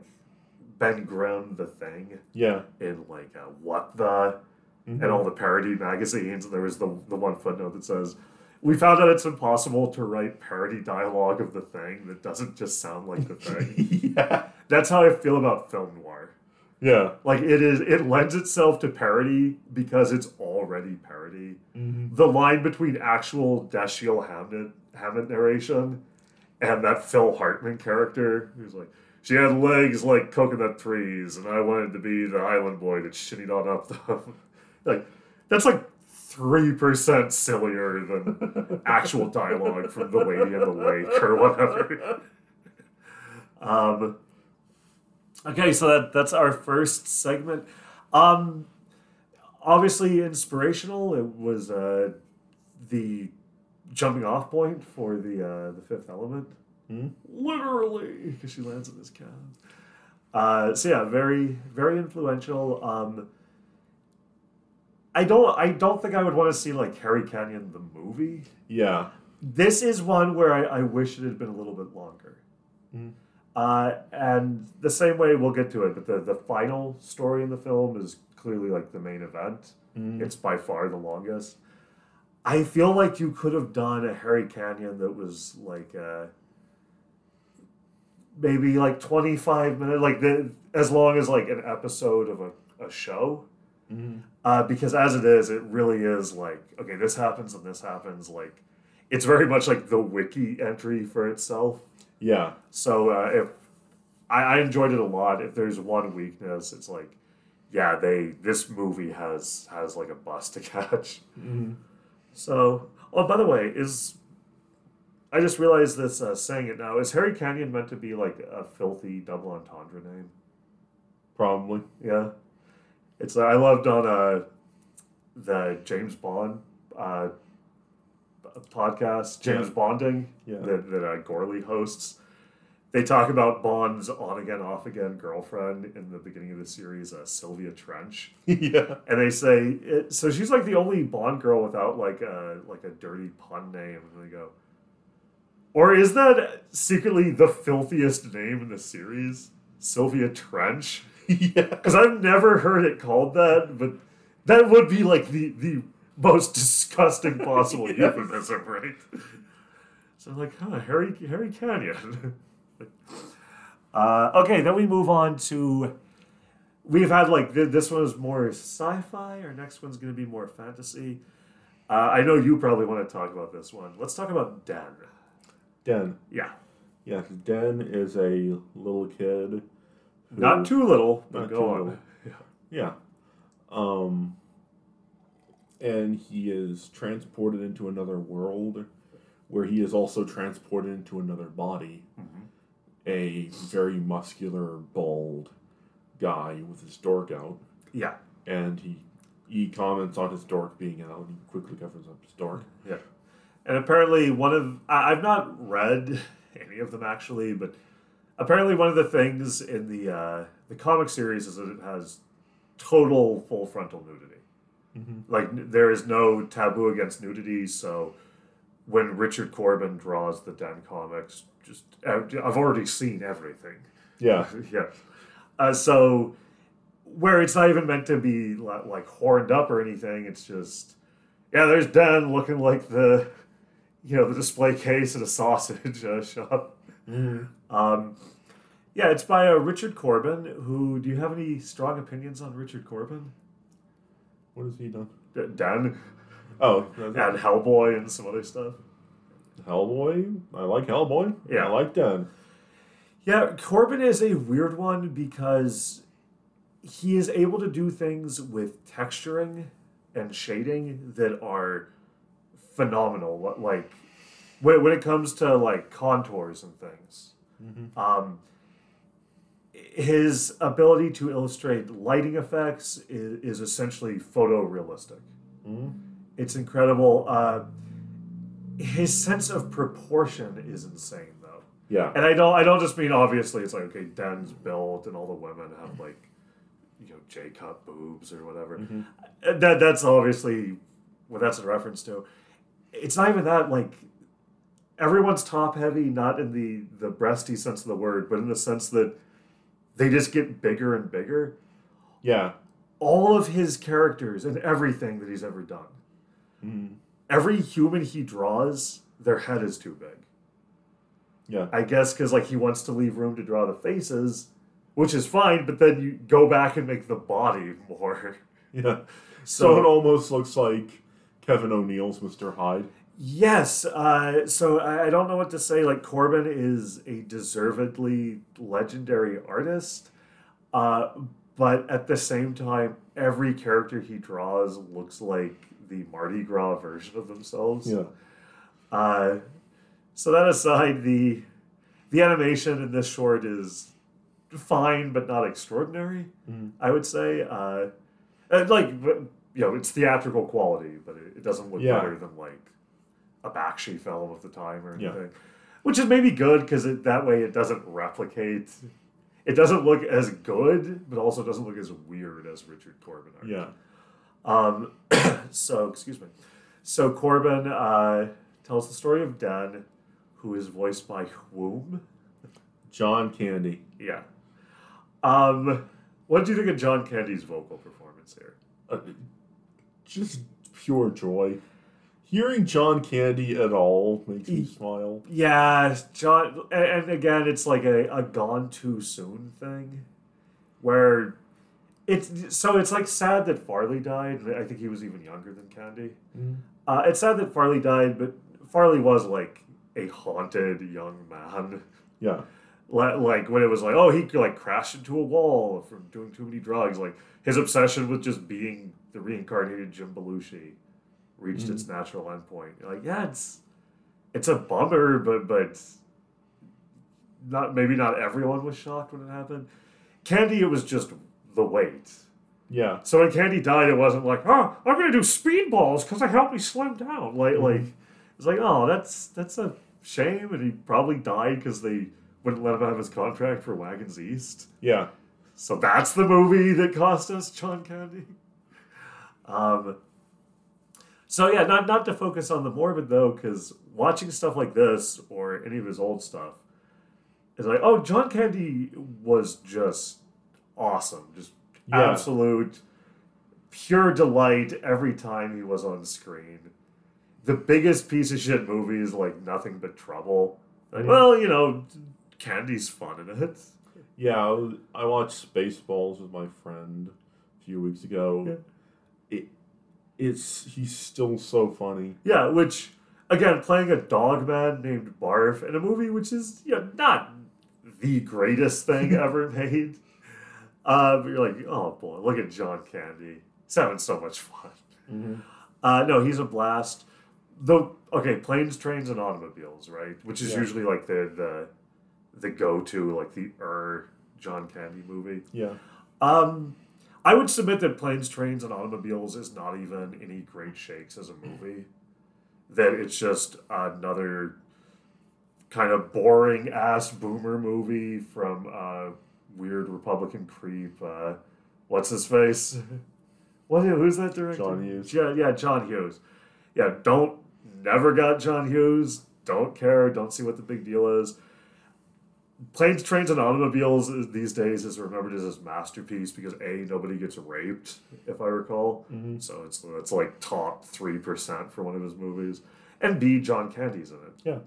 Ben Grimm, the thing, Yeah. in like uh, What the and all the parody magazines. And there was the, the one footnote that says, We found out it's impossible to write parody dialogue of the thing that doesn't just sound like the thing. yeah. That's how I feel about film noir. Yeah. Like it is, it lends itself to parody because it's already parody. Mhm. The line between actual Dashiell Hammett, Hammett narration and that Phil Hartman character who's like, she had legs like coconut trees, and I wanted to be the island boy that shinnied on up them. like, that's like three percent sillier than actual dialogue from the Lady in the Lake or whatever. um, okay, so that that's our first segment. Um, obviously inspirational. It was uh, the jumping off point for the uh, the Fifth Element, Hmm? literally, because she lands in this cabin. Uh, so yeah, very very influential. Um, I don't I don't think I would want to see like Harry Canyon the movie. Yeah. This is one where I, I wish it had been a little bit longer. Mm. Uh, and the same way we'll get to it, but the, the final story in the film is clearly like the main event. Mm. It's by far the longest. I feel like you could have done a Harry Canyon that was like uh, maybe like 25 minutes, like the, as long as like an episode of a, a show. Mhm. Uh, because as it is, it really is like, okay, this happens and this happens. Like, it's very much like the wiki entry for itself. Yeah. So uh, if I, I enjoyed it a lot, if there's one weakness, it's like, yeah, they this movie has has like a bus to catch. Mhm. So, oh, by the way, is I just realized this uh, saying it now. Is Harry Canyon meant to be like a filthy double entendre name? Probably. Yeah, it's I loved on uh, the James Bond uh, podcast, James Yeah. Bonding Yeah. that that uh, Gourley hosts. They talk about Bond's on again, off again girlfriend in the beginning of the series, uh, Sylvia Trench, yeah. and they say it, so she's like the only Bond girl without like a like a dirty pun name, and they go. Or is that secretly the filthiest name in the series? Sylvia Trench? yeah. Because I've never heard it called that, but that would be like the, the most disgusting possible Yes. euphemism, right? So I'm like, huh, Harry Harry Canyon. uh, okay, then we move on to. We've had like th- this one is more sci-fi. Our next one's going to be more fantasy. Uh, I know you probably want to talk about this one. Let's talk about Den. Den. Yeah, Yeah, Den is a little kid. not too little, but Not go too on. little. Yeah. Um, and he is transported into another world where he is also transported into another body. Mhm. A very muscular, bald guy with his dork out. Yeah, And he he comments on his dork being out and he quickly covers up his dork. Yeah. And apparently, one of I, I've not read any of them actually, but apparently, one of the things in the uh, the comic series is that it has total full frontal nudity. Mhm. Like there is no taboo against nudity. So when Richard Corbin draws the Den comics, just I've already seen everything. Yeah. yeah. Uh, so where it's not even meant to be li- like horned up or anything, it's just yeah. There's Dan looking like the you know the display case at a sausage uh, shop. Um, yeah, it's by uh, Richard Corbin. Who do you have any strong opinions on Richard Corbin? What has he done? D- Dan Oh, and Hellboy and some other stuff. Hellboy. I like Hellboy. Yeah. I like Dan. Yeah, Corbin is a weird one because he is able to do things with texturing and shading that are phenomenal. Like when, when it comes to like contours and things, um, his ability to illustrate lighting effects is, is essentially photorealistic. It's incredible. Uh, his sense of proportion is insane, though. Yeah. And I don't I don't just mean obviously it's like okay, Den's built and all the women have like you know J cup boobs or whatever. Uh, That that's obviously what that's a reference to. It's not even that like everyone's top heavy, not in the the breasty sense of the word, but in the sense that they just get bigger and bigger. Yeah. All of his characters and everything that he's ever done. Hmm. Every human he draws, their head is too big. Yeah. I guess because like he wants to leave room to draw the faces, which is fine. But then you go back and make the body more. Yeah. So, So it almost looks like Kevin O'Neill's Mr. Hyde. Yes, uh, so I, I don't know what to say. Like Corbin is a deservedly legendary artist, uh, but at the same time, every character he draws looks like the Mardi Gras version of themselves. Yeah. Uh, so that aside, the the animation in this short is fine, but not extraordinary. I would say, uh, and, like you know, it's theatrical quality, but it, it doesn't look Yeah. better than like a Bakshi film of the time or Yeah. anything. Which is maybe good because that way it doesn't replicate. It doesn't look as good, but also doesn't look as weird as Richard Corbin. art. Yeah. Um, so, excuse me. So, Corbin uh, tells the story of Dan, who is voiced by Whom. John Candy. Yeah. Um, what do you think of John Candy's vocal performance here? Uh, just pure joy. Hearing John Candy at all makes me smile. Yeah, John, and, and again, it's like a, a gone too soon thing, where it's so it's like sad that Farley died. I think he was even younger than Candy. Uh, it's sad that Farley died, but Farley was like a haunted young man. Yeah. Like when it was like, oh, he like crashed into a wall from doing too many drugs. Like his obsession with just being the reincarnated Jim Belushi reached its natural endpoint. You're like, yeah, it's it's a bummer, but but not maybe not everyone was shocked when it happened. Candy, it was just the weight. Yeah. So when Candy died, it wasn't like, oh, I'm gonna do speedballs because I helped me slim down. Like, like it's like, oh, that's that's a shame, and he probably died because they wouldn't let him have his contract for Wagons East. Yeah. So that's the movie that cost us John Candy. Um. So yeah, not not to focus on the morbid though, because watching stuff like this or any of his old stuff is like, oh, John Candy was just awesome, just Yeah. absolute pure delight every time he was on screen. The biggest piece of shit movie is like nothing but trouble. Like, well, you know, Candy's fun in it. Yeah. I watched Spaceballs with my friend a few weeks ago. It, it's he's still so funny. Yeah, which again, playing a dog man named Barf in a movie which is you know, not the greatest thing ever made. Uh, but you're like, oh boy, look at John Candy. He's having so much fun. Uh, no, he's a blast. The okay, planes, trains, and automobiles, right? Which is Yeah. usually like the the the go to like the er John Candy movie. Yeah. Um, I would submit that Planes, Trains, and Automobiles is not even any great shakes as a movie. That it's just another kind of boring ass boomer movie from uh, weird Republican creep. Uh, what's his face? What? Who's that director? John Hughes. Yeah, yeah, John Hughes. Yeah, don't never got John Hughes. Don't care. Don't see what the big deal is. Planes, Trains, and Automobiles these days is remembered as his masterpiece because a nobody gets raped, if I recall. So it's it's like top three percent for one of his movies, and b John Candy's in it. Yeah.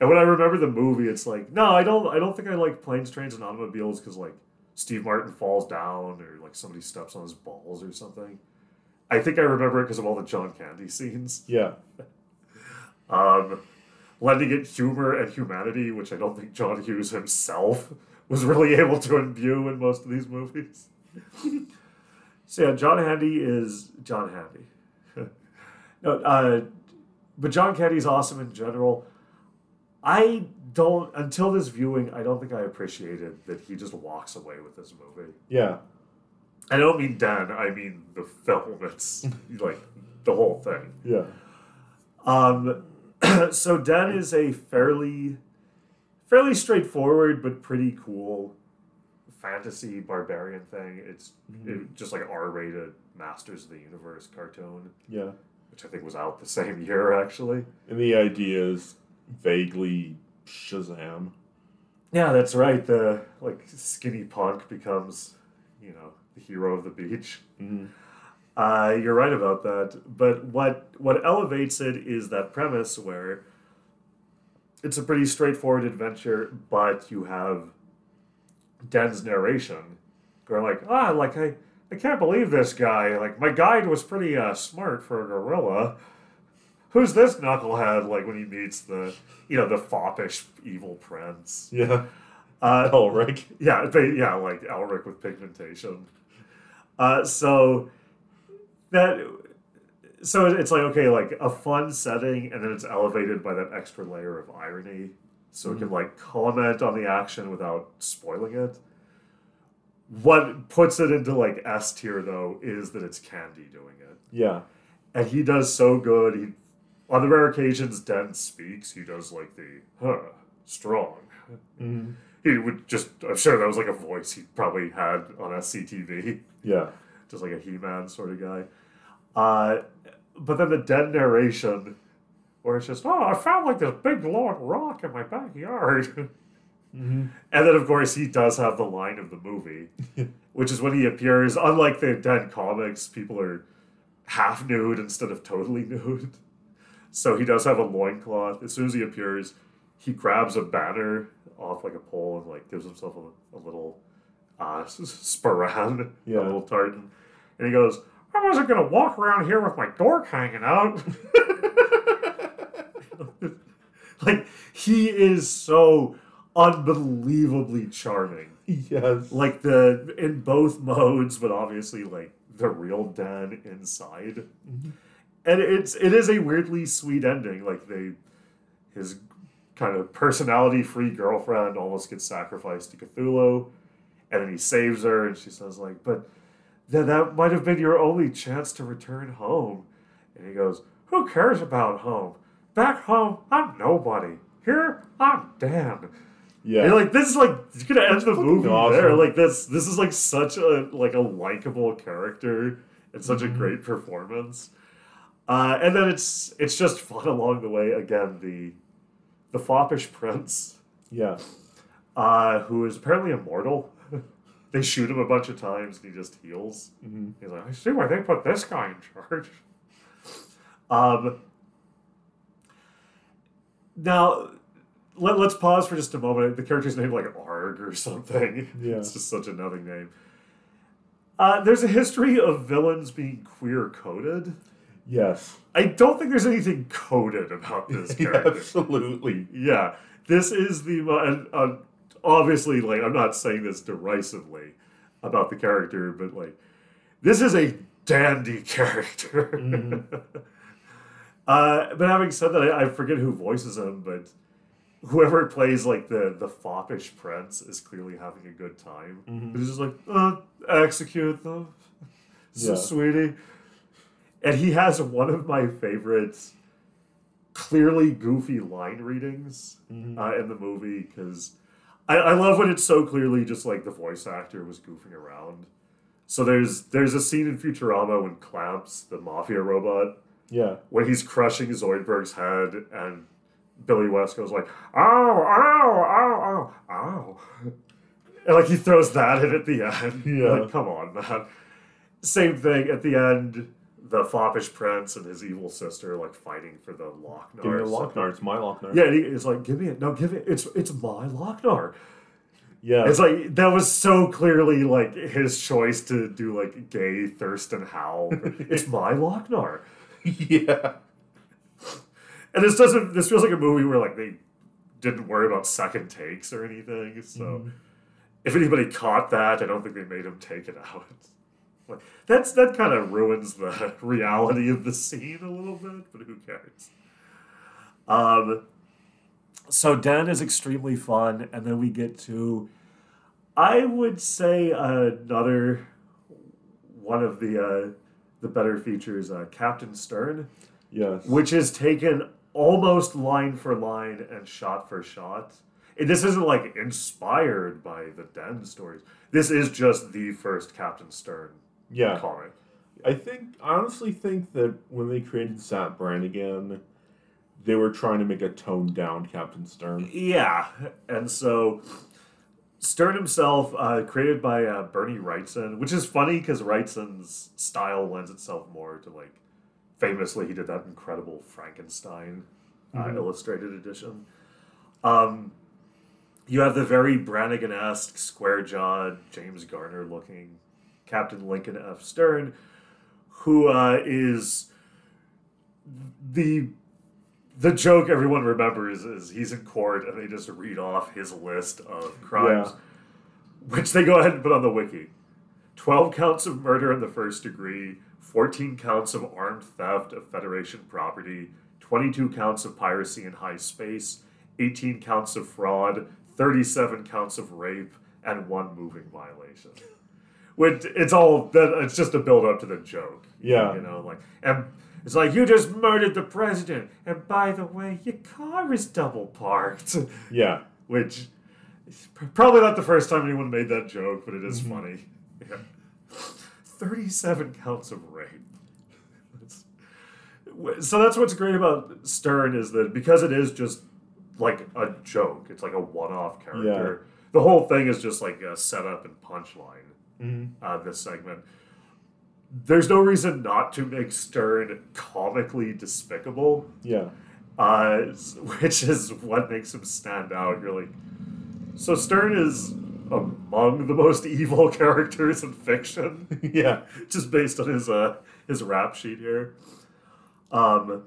And when I remember the movie, it's like no, I don't. I don't think I like Planes, Trains, and Automobiles because like Steve Martin falls down or like somebody steps on his balls or something. I think I remember it because of all the John Candy scenes. Yeah. Um, lending it humor and humanity, which I don't think John Hughes himself was really able to imbue in most of these movies. so yeah, John Handy is John Handy. no, uh, but John Candy's awesome in general. I don't until this viewing, I don't think I appreciated that he just walks away with this movie. Yeah. I don't mean Dan, I mean the film. It's like the whole thing. Yeah. Um, so Den is a fairly, fairly straightforward but pretty cool fantasy barbarian thing. It's it- just like R-rated Masters of the Universe cartoon, Yeah. which I think was out the same year actually. And the idea is vaguely Shazam. Yeah, that's right. The like skinny punk becomes, you know, the hero of the beach. Mm-hmm. Uh, you're right about that. But what what elevates it is that premise where it's a pretty straightforward adventure, but you have Den's narration going like, ah, like I, I can't believe this guy. Like my guide was pretty uh, smart for a gorilla. Who's this knucklehead? Like when he meets the, you know, the foppish evil prince. Yeah. Uh, Elric. yeah, they, yeah, like Elric with pigmentation. Uh, so that so it's like okay, like a fun setting, and then it's elevated by that extra layer of irony, so it can like comment on the action without spoiling it. What puts it into like S tier though is that it's Candy doing it, Yeah. and he does so good. He on the rare occasions Den speaks, he does like the huh strong Mm-hmm. he would just i'm sure that was like a voice he probably had on sctv Yeah. just like a he-man sort of guy uh, but then the dead narration where it's just oh i found like this big long rock in my backyard Mm-hmm. and then of course he does have the line of the movie which is when he appears unlike the dead comics people are half nude instead of totally nude so he does have a loincloth as soon as he appears he grabs a banner off like a pole and like gives himself a, a little uh, sporran, Yeah. a little tartan, and he goes, "I wasn't gonna walk around here with my dork hanging out." like he is so unbelievably charming, Yes. like the in both modes, but obviously like the real Dan inside, mm-hmm. and it's it is a weirdly sweet ending. Like they, his kind of personality free girlfriend almost gets sacrificed to Cthulhu, and then he saves her, and she says like, "But then that might have been your only chance to return home." And he goes, "Who cares about home? Back home, I'm nobody. Here, I'm Dan." Yeah. And like this is like you're gonna end the movie awesome. there. Like this this is like such a like a likable character and such Mm-hmm. a great performance. Uh, and then it's it's just fun along the way. Again, the the foppish prince, yeah. uh, who is apparently immortal. They shoot him a bunch of times and he just heals. Mm-hmm. He's like, I see why they put this guy in charge. Um, now, let, let's pause for just a moment. The character's name like Arg or something. Yeah. It's just such a nothing name. Uh, there's a history of villains being queer coded. Yes. I don't think there's anything coded about this character. Absolutely. Yeah, this is the uh, obviously like I'm not saying this derisively about the character, but like this is a dandy character. uh, but having said that, I, I forget who voices him, but whoever plays like the the foppish prince is clearly having a good time. He's just like, uh, execute them, so Yeah. sweetie. And he has one of my favorites clearly goofy line readings uh, in the movie because I, I love when it's so clearly just like the voice actor was goofing around. So there's there's a scene in Futurama when Clamps, the mafia robot, Yeah. when he's crushing Zoidberg's head and Billy West goes like, ow, ow, ow, ow, ow. And like he throws that in at the end. Yeah. Like, come on, man. Same thing at the end, the foppish prince and his evil sister like fighting for the Loc-Nar. Give me the. Loc-Nar. It's my Loc-Nar. Yeah, it's like, give me it. No, give it. It's it's my Loc-Nar. Yeah. It's like that was so clearly like his choice to do like gay Thurston Howell. it's my Loc-Nar. yeah. and this doesn't. This feels like a movie where like they didn't worry about second takes or anything. So Mhm. if anybody caught that, I don't think they made him take it out. Like, that's that kind of ruins the reality of the scene a little bit, but who cares? Um, so Den is extremely fun, and then we get to, I would say another one of the uh, the better features, uh, Captain Stern, Yes. which is taken almost line for line and shot for shot. And this isn't like inspired by the Den stories. This is just the first Captain Stern yeah. comic. I think I honestly think that when they created Zapp Brannigan, they were trying to make a toned down Captain Stern. Yeah, and so Stern himself, uh, created by uh, Bernie Wrightson, which is funny because Wrightson's style lends itself more to like. Famously, he did that incredible Frankenstein uh, Mhm. illustrated edition. Um, you have the very Brannigan-esque, square-jawed, James Garner-looking Captain Lincoln F. Stern, who uh, is the the joke everyone remembers is he's in court and they just read off his list of crimes, which they go ahead and put on the wiki. 12 counts of murder in the first degree, 14 counts of armed theft of Federation property, 22 counts of piracy in high space, 18 counts of fraud, 37 counts of rape, and one moving violation. Which it's all that it's just a build up to the joke. Yeah. You know, like and it's like you just murdered the president, and by the way, your car is double parked. Yeah. Which is probably not the first time anyone made that joke, but it is Mhm. funny. Yeah. Thirty-seven counts of rape. So that's what's great about Stern is that because it is just like a joke, it's like a one-off character. Yeah. The whole thing is just like a setup and punchline hmm uh, this segment. There's no reason not to make Stern comically despicable, Yeah. uh, which is what makes him stand out. You're like, so Stern is among the most evil characters in fiction, yeah. just based on his uh, his rap sheet here. Um,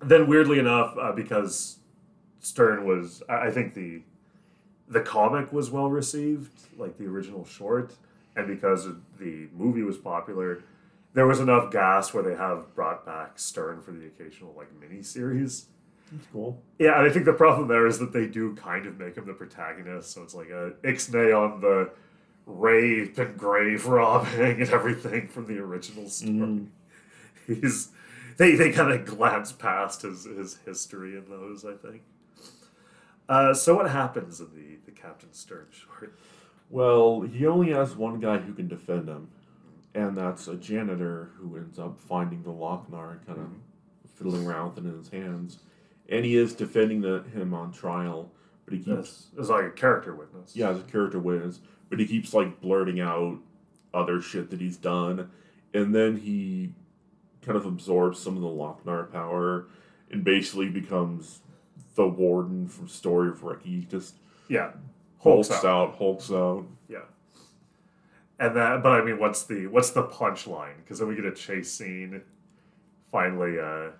then weirdly enough, uh, because Stern was, I think the the comic was well received, like the original short, and because the movie was popular, there was enough gas where they have brought back Stern for the occasional like mini series. That's cool. Yeah, and I think the problem there is that they do kind of make him the protagonist, so it's like a ixnay on the rape and grave robbing and everything from the original story. Mhm. He's they they kind of glance past his his history in those, I think. Uh, so what happens in the the Captain Stern short? Well, he only has one guy who can defend him, and that's a janitor who ends up finding the Loc-Nar and kind of fiddling around with it in his hands. And he is defending the, him on trial, but he keeps it's like a character witness. yeah, as a character witness, but he keeps like blurting out other shit that he's done, and then he kind of absorbs some of the Loc-Nar power and basically becomes the warden from Story of Ricky. Just yeah. hulks Hulks out. out. hulks out. Yeah. And that, but I mean, what's the what's the punchline? Because then we get a chase scene. Finally, uh,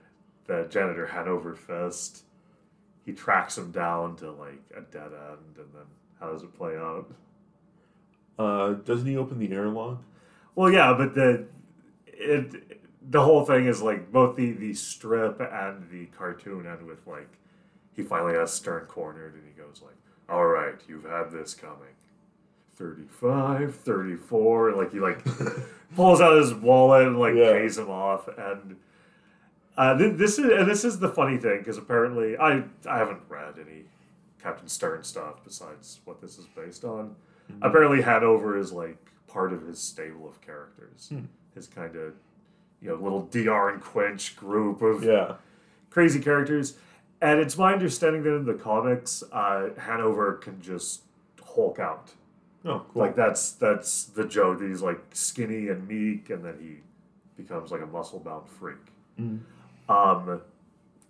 the janitor Hanover Fist. He tracks him down to like a dead end, and then how does it play out? Uh, doesn't he open the airlock? Well, yeah, but the it the whole thing is like both the the strip and the cartoon end with like he finally has Stern cornered, and he goes like, "All right, you've had this coming." 35, 34, like he like pulls out his wallet and like Yeah. pays him off and uh, th- this is and this is the funny thing because apparently I I haven't read any Captain Stern stuff besides what this is based on. Apparently Hanover is like part of his stable of characters, Hmm. his kind of you know little Dr and Quench group of Yeah. crazy characters. And it's my understanding that in the comics, uh, Hanover can just Hulk out. Oh, cool. Like that's that's the joke. He's like skinny and meek, and then he becomes like a muscle bound freak. Mhm. Um,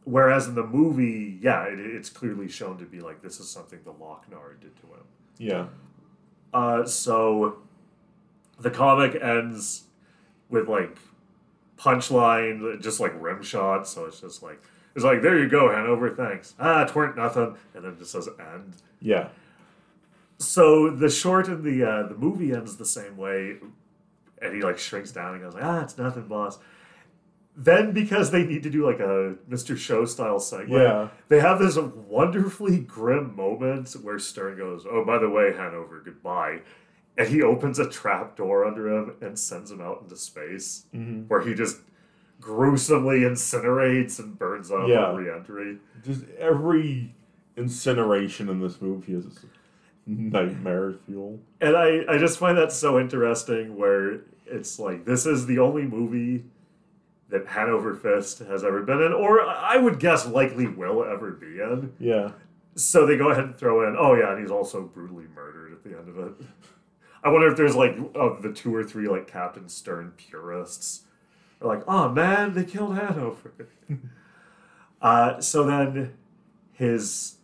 whereas in the movie, yeah, it, it's clearly shown to be like this is something the Loc-Nar did to him. Yeah. Uh, so the comic ends with like punchline, just like rim shot. So it's just like It's like, there you go, Hanover, thanks. Ah, it weren't nothing. And then it just says end. Yeah. So the short and the uh, the movie ends the same way, and he like shrinks down and goes like, "Ah, it's nothing, boss." Then because they need to do like a Mr. Show style segment, Yeah. they have this wonderfully grim moment where Stern goes, "Oh, by the way, Hanover, goodbye," and he opens a trap door under him and sends him out into space, Mhm. where he just gruesomely incinerates and burns up Yeah. on reentry. Just every incineration in this movie is nightmare fuel. And I, I just find that so interesting where it's like this is the only movie that Hanover Fist has ever been in, or I would guess likely will ever be in. Yeah. So they go ahead and throw in, oh yeah, and he's also brutally murdered at the end of it. I wonder if there's like of the two or three like Captain Stern purists. Like, oh man, they killed Hanover. uh, so then his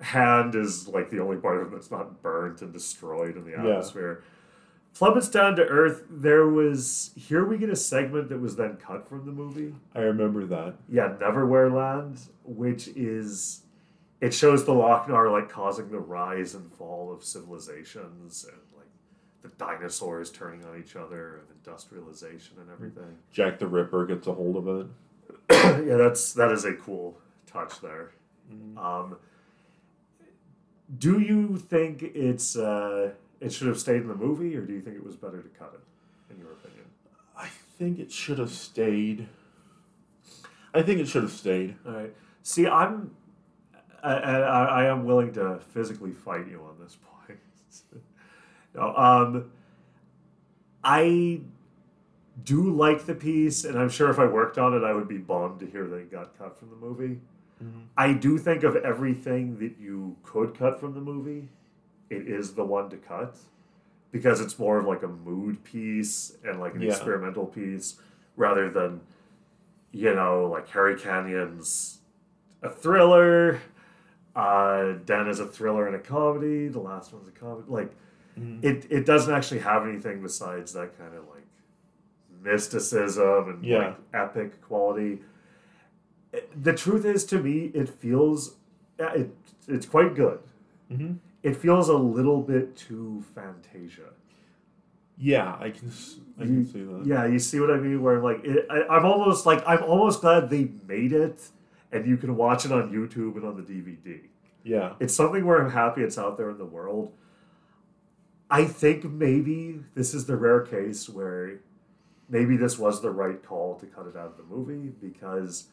hand is like the only part of him that's not burnt and destroyed in the Yeah. atmosphere. Plummets down to earth. There was here we get a segment that was then cut from the movie. I remember that. Yeah, Neverwhere Land, which is it shows the Loc-Nar like causing the rise and fall of civilizations and the dinosaurs turning on each other and industrialization and everything. Jack the Ripper gets a hold of it. yeah, that's that is a cool touch there. Um, do you think it's uh, it should have stayed in the movie, or do you think it was better to cut it? In your opinion? I think it should have stayed. I think it should have stayed. All right. See, I'm, I, I, I am willing to physically fight you on this point. no, um, I do like the piece, and I'm sure if I worked on it, I would be bummed to hear that it got cut from the movie. I do think of everything that you could cut from the movie, it is the one to cut because it's more of like a mood piece and like an Yeah. experimental piece rather than, you know, like Harry Canyon's a thriller. Uh, Den is a thriller and a comedy. The last one's a comedy. Like, it, it doesn't actually have anything besides that kind of like mysticism and Yeah. like epic quality. It- the truth is, to me, it feels it, it's quite good. Mm-hmm. It feels a little bit too Fantasia. Yeah, I can. I You- can see that. Yeah, you see what I mean? Where like it, I, I'm almost like I'm almost glad they made it, and you can watch it on YouTube and on the DVD. Yeah. It's something where I'm happy it's out there in the world. I think maybe this is the rare case where maybe this was the right call to cut it out of the movie because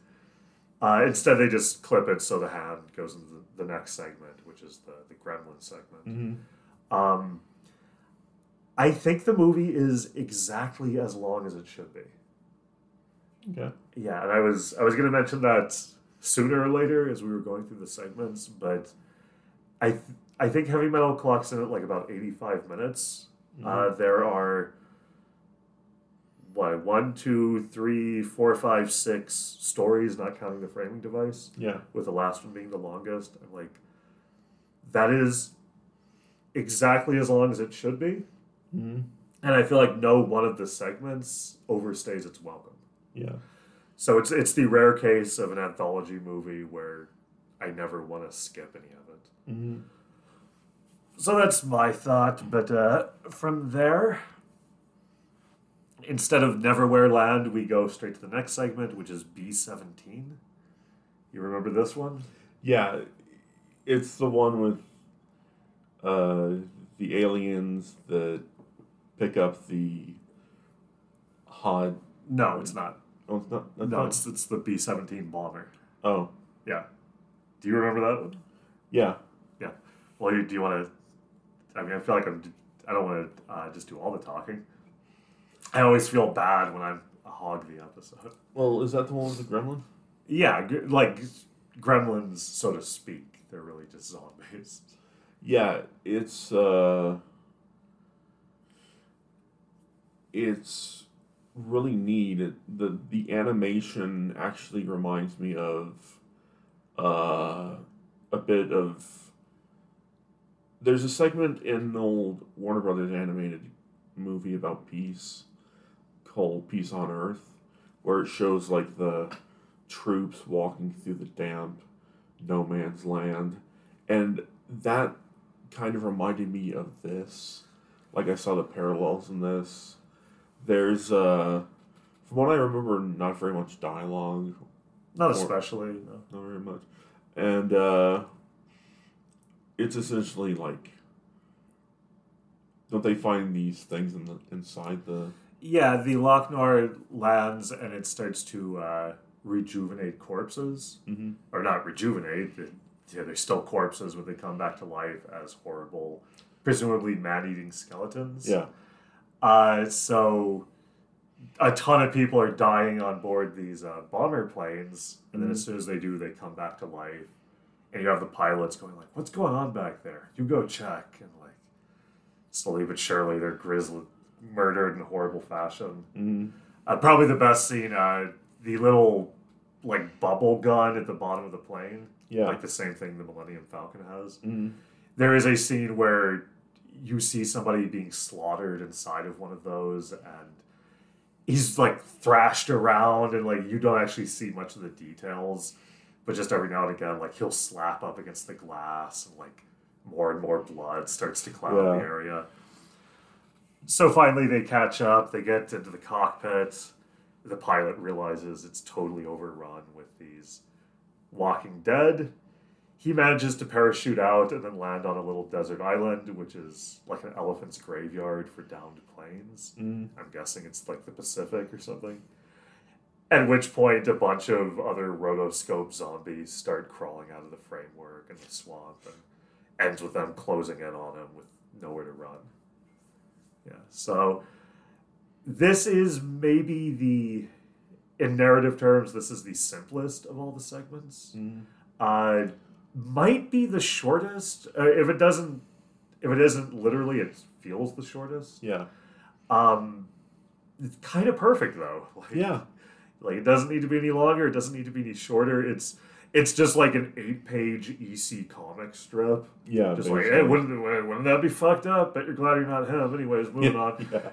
uh, instead they just clip it so the hand goes into the, the next segment, which is the, the Gremlin segment. Mm-hmm. Um, I think the movie is exactly as long as it should be. Okay. Yeah, and I was I was gonna mention that sooner or later as we were going through the segments, but I th- I think heavy metal clocks in at like about eighty five minutes. Uh, there are what one, two, three, four, five, six stories, not counting the framing device, Yeah. with the last one being the longest. I'm like, that is exactly as long as it should be, Mm-hmm. and I feel like no one of the segments overstays its welcome. Yeah. So it's it's the rare case of an anthology movie where I never want to skip any of it. Mm-hmm. So that's my thought. But uh, from there, instead of Neverwhere Land, we go straight to the next segment, which is B seventeen. You remember this one? Yeah, it's the one with uh, the aliens that pick up the hod. No, it's not. Oh, it's not. No, not- it's it's the B seventeen bomber. Oh, Yeah. Do you remember that one? yeah. Yeah. Well, you, do you want to? I mean, I feel like I'm. I don't want to uh, just do all the talking. I always feel bad when I'm a hog the episode. Well, is that the one with the gremlin? Yeah, like gremlins, so to speak. They're really just zombies. Yeah, it's uh, it's really neat. It, the The animation actually reminds me of uh, a bit of. There's a segment in an old Warner Brothers animated movie about peace called Peace on Earth, where it shows like the troops walking through the damp no man's land. And that kind of reminded me of this. Like I saw the parallels in this. There's uh from what I remember not very much dialogue. Not Or- especially. No. Not very much. And uh it's essentially like don't they find these things in the inside the Yeah, the Loc-Nar lands and it starts to uh, rejuvenate corpses. mm-hmm. Or not rejuvenate, they- yeah, they're still corpses, but they come back to life as horrible, presumably man eating skeletons. Yeah. Uh, so a ton of people are dying on board these uh, bomber planes, and then as soon as they do, they come back to life. And you have the pilots going like, "What's going on back there? You go check." And like, slowly but surely, they're grizzled, murdered in horrible fashion. Mm-hmm. Uh, probably the best scene, uh, the little like bubble gun at the bottom of the plane, Yeah. like the same thing the Millennium Falcon has mm-hmm. there is a scene where you see somebody being slaughtered inside of one of those and he's like thrashed around and like you don't actually see much of the details but just every now and again like he'll slap up against the glass and like more and more blood starts to cloud Yeah. the area so finally they catch up they get into the cockpit the pilot realizes it's totally overrun with these walking dead he manages to parachute out and then land on a little desert island, which is like an elephant's graveyard for downed planes. Mm-hmm. I'm guessing it's like the Pacific or something. At which point, a bunch of other rotoscope zombies start crawling out of the framework and the swamp, and ends with them closing in on him with nowhere to run. Yeah, so this is maybe the, in narrative terms, this is the simplest of all the segments Mm-hmm. uh, might be the shortest. Uh, if it doesn't, if it isn't literally, it feels the shortest. Yeah. Um, it's kind of perfect though. Like, Yeah. Like it doesn't need to be any longer. It doesn't need to be any shorter. It's it's just like an eight-page EC comic strip. Yeah. Just like, basically. hey, wouldn't wouldn't that be fucked up? Bet you're glad you're not him. Anyways, moving on. yeah.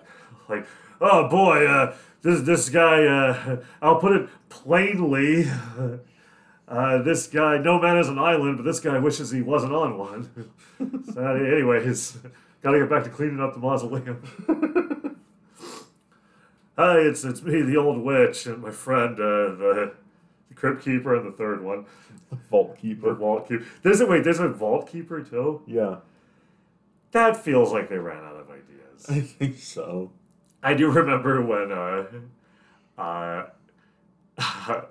Like, oh boy, uh, this this guy. Uh, I'll put it plainly. Uh, this guy, no man is an island, but this guy wishes he wasn't on one. so, anyways, gotta get back to cleaning up the mausoleum. Hi, it's it's me, the old witch, and my friend, uh, the, the crypt keeper, and the third one, Vault the keeper. vault keeper. There's a wait. There's a vault keeper too. Yeah. That feels like they ran out of ideas. I think so. I do remember when uh, uh,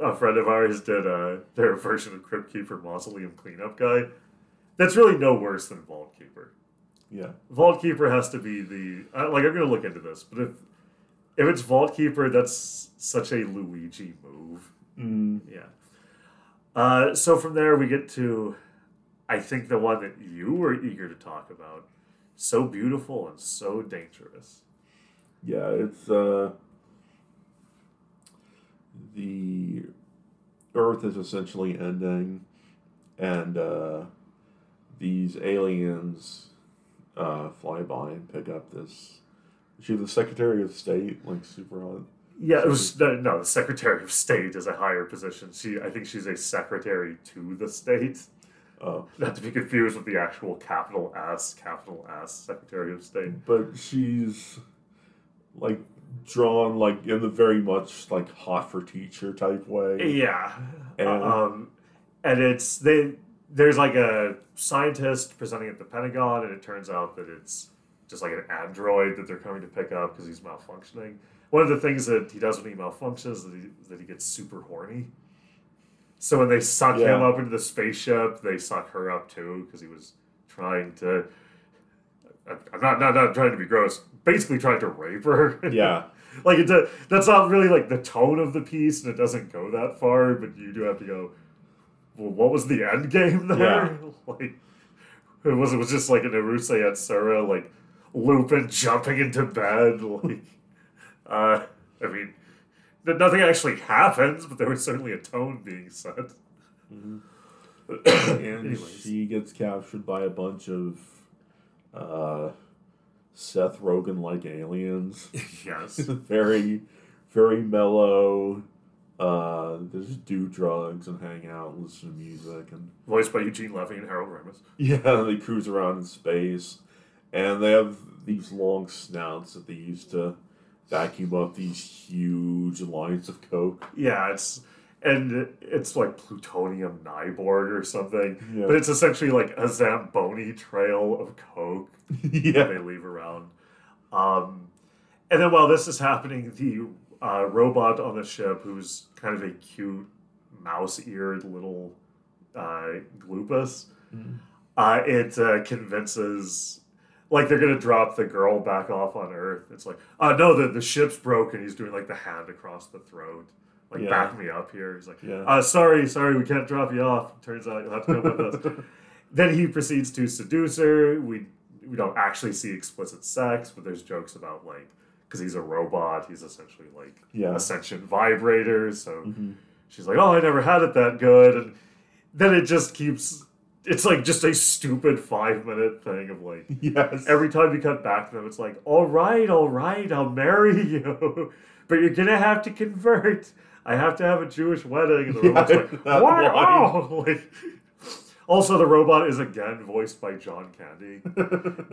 a friend of ours did uh, their version of Crypt Keeper Mausoleum Cleanup Guy. That's really no worse than Vault Keeper. Yeah. Vault Keeper has to be the uh, like I'm gonna look into this, but if if it's Vault Keeper, that's such a Luigi move. Mm. Yeah. Uh, so from there we get to, I think the one that you were eager to talk about. So beautiful and so dangerous. Yeah, it's uh the Earth is essentially ending and uh these aliens uh fly by and pick up this she's the Secretary of State, like super hot. Yeah, it was no, no. The Secretary of State is a higher position. She, I think, she's a secretary to the state, Uh, not to be confused with the actual capital S, capital S Secretary of State. but she's like drawn like in the very much like hot for teacher type way. Yeah, And- um, and it's they. There's like a scientist presenting at the Pentagon, and it turns out that it's just like an android that they're coming to pick up because he's malfunctioning. One of the things that he does when he malfunctions is that he, that he gets super horny. So when they suck him up into the spaceship, they suck her up too because he was trying to. I'm not, not not trying to be gross. Basically, trying to rape her. Yeah. like it. do- That's not really like the tone of the piece, and it doesn't go that far. But you do have to go. Well, what was the end game there? Yeah. like, it was. It was just like an Urusei Yatsura, like Lupin jumping into bed. Like, uh, I mean, nothing actually happens, but there was certainly a tone being set. and Anyways. she gets captured by a bunch of uh, Seth Rogen like aliens. yes. very, very mellow, Uh, they just do drugs and hang out and listen to music and Voiced by Eugene Levy and Harold Ramis. yeah, they cruise around in space, and they have these long snouts that they use to vacuum up these huge lines of coke. Yeah, it's and it's like plutonium Nyborg or something, Yeah. but it's essentially like a Zamboni trail of coke yeah, they leave around. Um, and then while this is happening, the uh, robot on the ship, who's kind of a cute mouse-eared little uh, gloopus, Mhm. uh, it uh, convinces. Like they're gonna drop the girl back off on Earth. It's like, uh no, the, the ship's broken. He's doing like the hand across the throat. Like Yeah. back me up here. He's like, Yeah. uh sorry, sorry, we can't drop you off. Turns out you'll have to come with us. Then he proceeds to seduce her. We we don't actually see explicit sex, but there's jokes about like because he's a robot, he's essentially like Yeah. a sentient vibrator. So Mhm. she's like, "Oh, I never had it that good," and then it just keeps. It's like just a stupid five minute thing of like yes, every time you cut back to them, it's like, "All right, all right, I'll marry you, but you're gonna have to convert. I have to have a Jewish wedding." And the Yeah, robot's like, that Oh, like, also, the robot is again voiced by John Candy,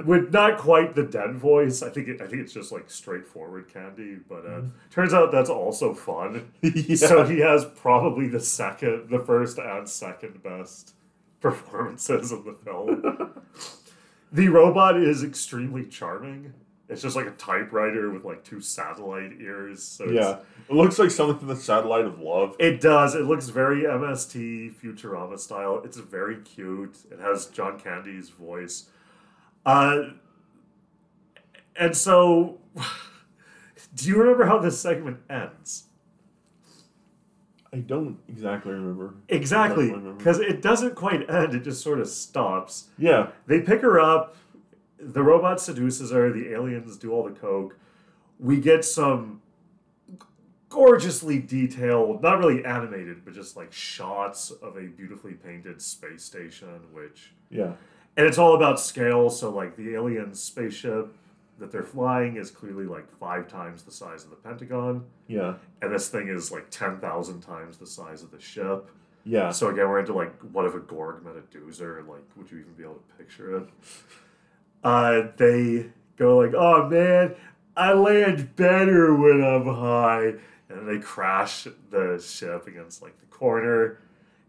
with not quite the Den voice. I think it, I think it's just like straightforward Candy, but uh, turns out that's also fun. yeah. So he has probably the second, the first and second best performances in the film. the robot is extremely charming. It's just like a typewriter with like two satellite ears. So it's- yeah, it looks like something from the Satellite of Love. it does. It looks very MST Futurama style. It's very cute. It has John Candy's voice. Uh, and so, do you remember how this segment ends? I don't exactly remember. Exactly, I don't remember. because it doesn't quite end. It just sort of stops. Yeah, They pick her up. The robot seduces her. The aliens do all the coke. We get some gorgeously detailed, not really animated, but just like shots of a beautifully painted space station, which yeah, and it's all about scale. So like the alien spaceship that they're flying is clearly like five times the size of the Pentagon, yeah, and this thing is like ten thousand times the size of the ship. yeah. So again, we're into like what if a Gorg met a Doozer? Like, would you even be able to picture it? Uh, they go like, "Oh man, I land better when I'm high," and they crash the ship against like the corner,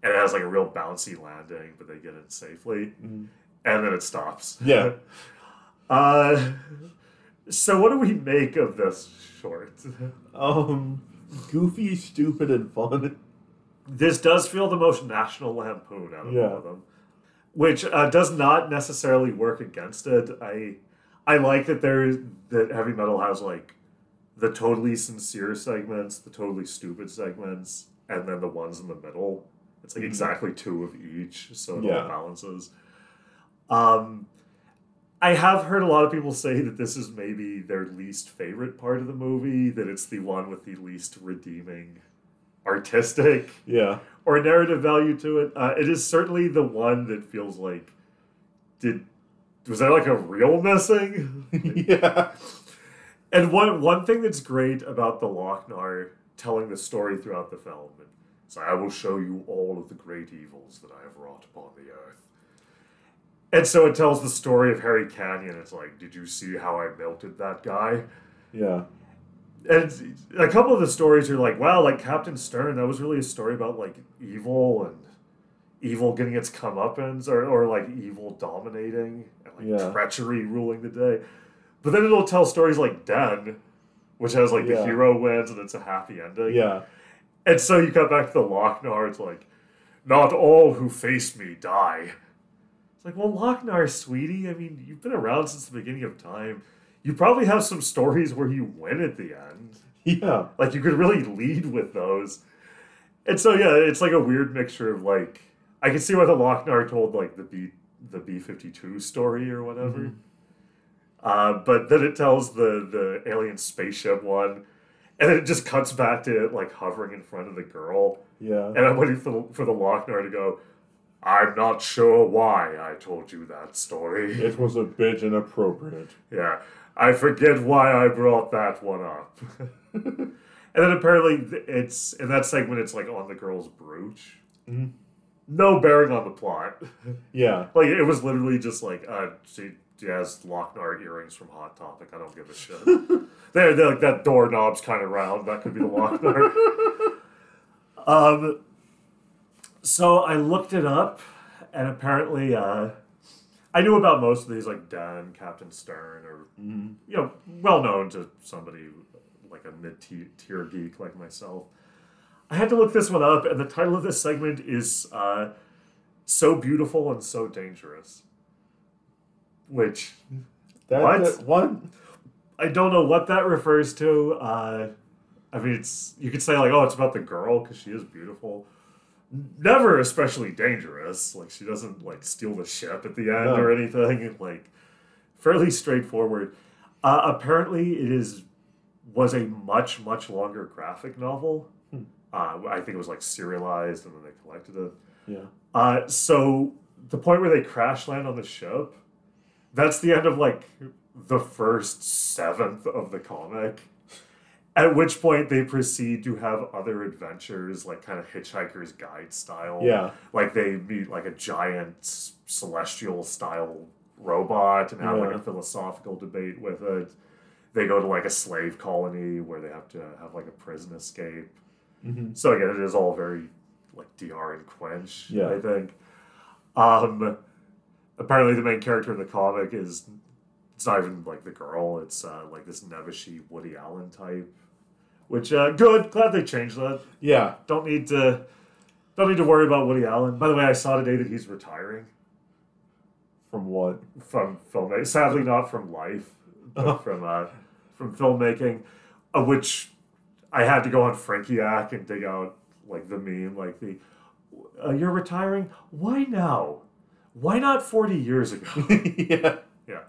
and it has like a real bouncy landing, but they get in safely, Mhm. and then it stops. Yeah. uh, so what do we make of this short? Um, goofy, stupid, and fun. this does feel the most national lampoon out of Yeah. all of them which uh, does not necessarily work against it i i like that there that heavy metal has like the totally sincere segments the totally stupid segments and then the ones in the middle it's like Mhm. exactly two of each so it Yeah. all balances um I have heard a lot of people say that this is maybe their least favorite part of the movie, that it's the one with the least redeeming artistic Yeah, or narrative value to it. Uh, it is certainly the one that feels like did was there like a real missing? yeah, and one one thing that's great about the Loc-Nar telling the story throughout the film is I will show you all of the great evils that I have wrought upon the earth. And so it tells the story of Harry Canyon. It's like, did you see how I melted that guy? yeah, and a couple of the stories are like, wow, like Captain Stern, that was really a story about like evil and evil getting its comeuppance, or or like evil dominating and like Yeah. treachery ruling the day. But then it'll tell stories like Den, which has like the hero wins and it's a happy ending. yeah, And so you cut back to the Loc-Nar, it's like, not all who face me die. Like, well, Loc-Nar, sweetie, I mean, you've been around since the beginning of time. You probably have some stories where you win at the end. yeah, Like, you could really lead with those. And so, yeah, it's like a weird mixture of like, I can see why the Loc-Nar told like the B the B fifty two story or whatever. Mhm. Uh, but then it tells the the alien spaceship one, and then it just cuts back to it like hovering in front of the girl. yeah, And I'm waiting for the, for the Loc-Nar to go. I'm not sure why I told you that story. It was a bit inappropriate. Yeah, I forget why I brought that one up. and then apparently it's in that segment it's like on the girl's brooch. Mhm. No bearing on the plot. Yeah. like it was literally just like uh she, she has Loc-Nar earrings from Hot Topic. I don't give a shit. they're, they're like that doorknob's kind of round. That could be the Loc-Nar. um. So I looked it up, and apparently, uh, I knew about most of these, like Den, Captain Stern, or Mhm. you know, well known to somebody like a mid tier geek like myself. I had to look this one up, and the title of this segment is uh, "So Beautiful and So Dangerous," which That, What? that- what? I don't know what that refers to. Uh, I mean, it's you could say like, oh, it's about the girl because she is beautiful. Never especially dangerous. Like she doesn't like steal the ship at the end No. or anything. Like fairly straightforward. Uh, apparently, it is was a much much longer graphic novel. Hmm. Uh, I think it was like serialized and then they collected it. Yeah. Uh, so the point where they crash land on the ship, that's the end of like the first seventh of the comic. At which point they proceed to have other adventures, like kind of Hitchhiker's Guide style. Yeah. Like they meet like a giant celestial style robot and have like a philosophical debate with it. They go to like a slave colony where they have to have like a prison escape. hmm So again, it is all very like D.R. and Quinch. Yeah. I think. Um, apparently, the main character in the comic is it's not even like the girl. It's uh, like this Nevishy Woody Allen type. Which uh, good. Glad they changed that. Yeah. Don't need to. Don't need to worry about Woody Allen. By the way, I saw today that he's retiring From what? from filmmaking. Sadly, not from life, but from uh, from filmmaking, uh, which I had to go on Frankieac and dig out like the meme, like the uh, you're retiring. Why now? Why not forty years ago? yeah. yeah,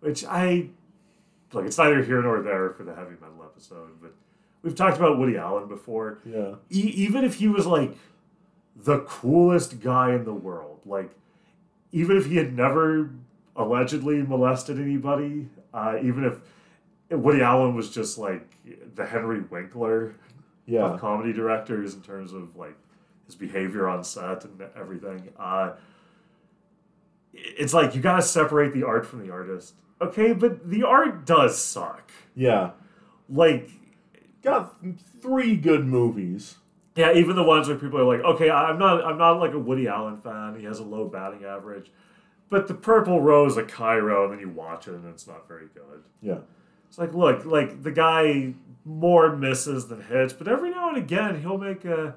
which I like. It's neither here nor there for the heavy metal episode, but we've talked about Woody Allen before Yeah. e- even if he was like the coolest guy in the world, like even if he had never allegedly molested anybody, uh, even if Woody Allen was just like the Henry Winkler Yeah. of comedy directors in terms of like his behavior on set and everything. Uh, it's like you gotta separate the art from the artist. Okay, but the art does suck. Yeah. Like Got th- three good movies. Yeah, even the ones where people are like, okay, I'm not, I'm not like a Woody Allen fan. He has a low batting average, but the Purple Rose of Cairo, and then you watch it, and it's not very good. Yeah. It's like, look, like the guy more misses than hits, but every now and again he'll make a,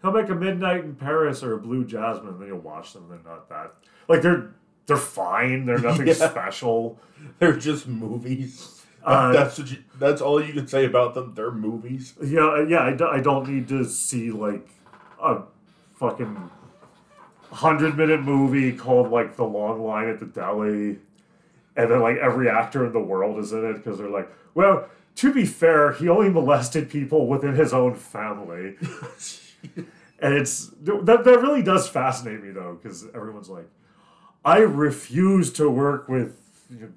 he'll make a Midnight in Paris or a Blue Jasmine, and then you'll watch them. And they're not that like they're they're fine. They're nothing Yeah. special. They're just movies. Uh, that's what you, that's all you can say about them. They're movies. Yeah, yeah. I, do, I don't need to see like a fucking hundred minute movie called like The Long Line at the Deli, and then like every actor in the world is in it because they're like, well, to be fair, he only molested people within his own family, and it's that that really does fascinate me though because everyone's like, I refuse to work with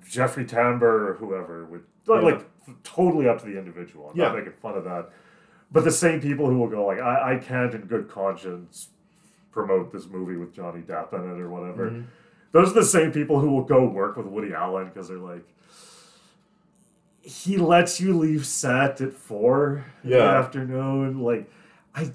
Jeffrey Tambor or whoever with like, Yeah. like totally up to the individual. I'm Yeah. not making fun of that. But the same people who will go like, I, I can't in good conscience promote this movie with Johnny Depp in it or whatever. Mhm. Those are the same people who will go work with Woody Allen because they're like, he lets you leave set at four in the afternoon. Like, I,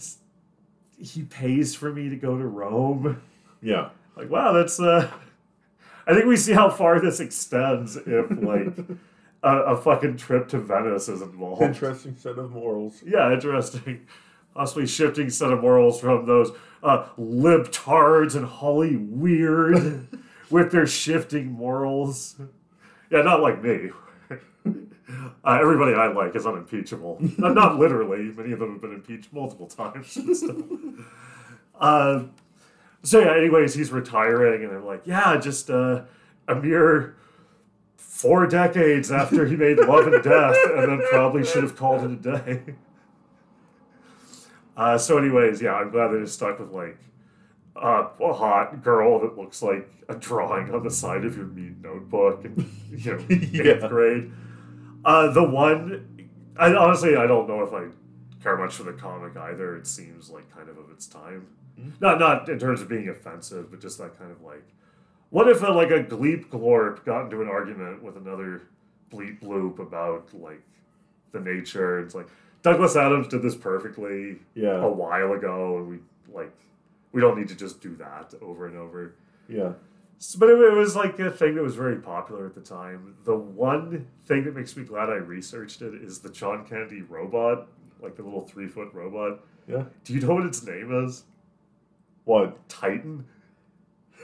he pays for me to go to Rome. Yeah. Like, wow, that's uh I think we see how far this extends if like a, a fucking trip to Venice is involved. Interesting set of morals. Yeah, interesting. Possibly shifting set of morals from those uh, libtards and Holly Weird with their shifting morals. Yeah, not like me. Uh, everybody I like is unimpeachable. not, not literally. Many of them have been impeached multiple times. uh, so yeah. Anyways, he's retiring, and they're like, yeah, just uh, a mere four decades after he made Love and Death, and then probably should have called it a day. Uh, so, anyways, yeah, I'm glad they just stuck with like uh, a hot girl that looks like a drawing on the side of your Mead notebook, and you know, eighth Yeah. grade. Uh, the one I honestly I don't know if I care much for the comic either. It seems like kind of of its time. Not not in terms of being offensive, but just that kind of like, what if a, like a Gleep Glorp got into an argument with another Bleep Bloop about like the nature? It's like Douglas Adams did this perfectly Yeah. a while ago, and we like we don't need to just do that over and over. Yeah. But it, it was like a thing that was very popular at the time. The one thing that makes me glad I researched it is the John Candy robot, like the little three foot robot. Yeah. Do you know what its name is? What? Titan.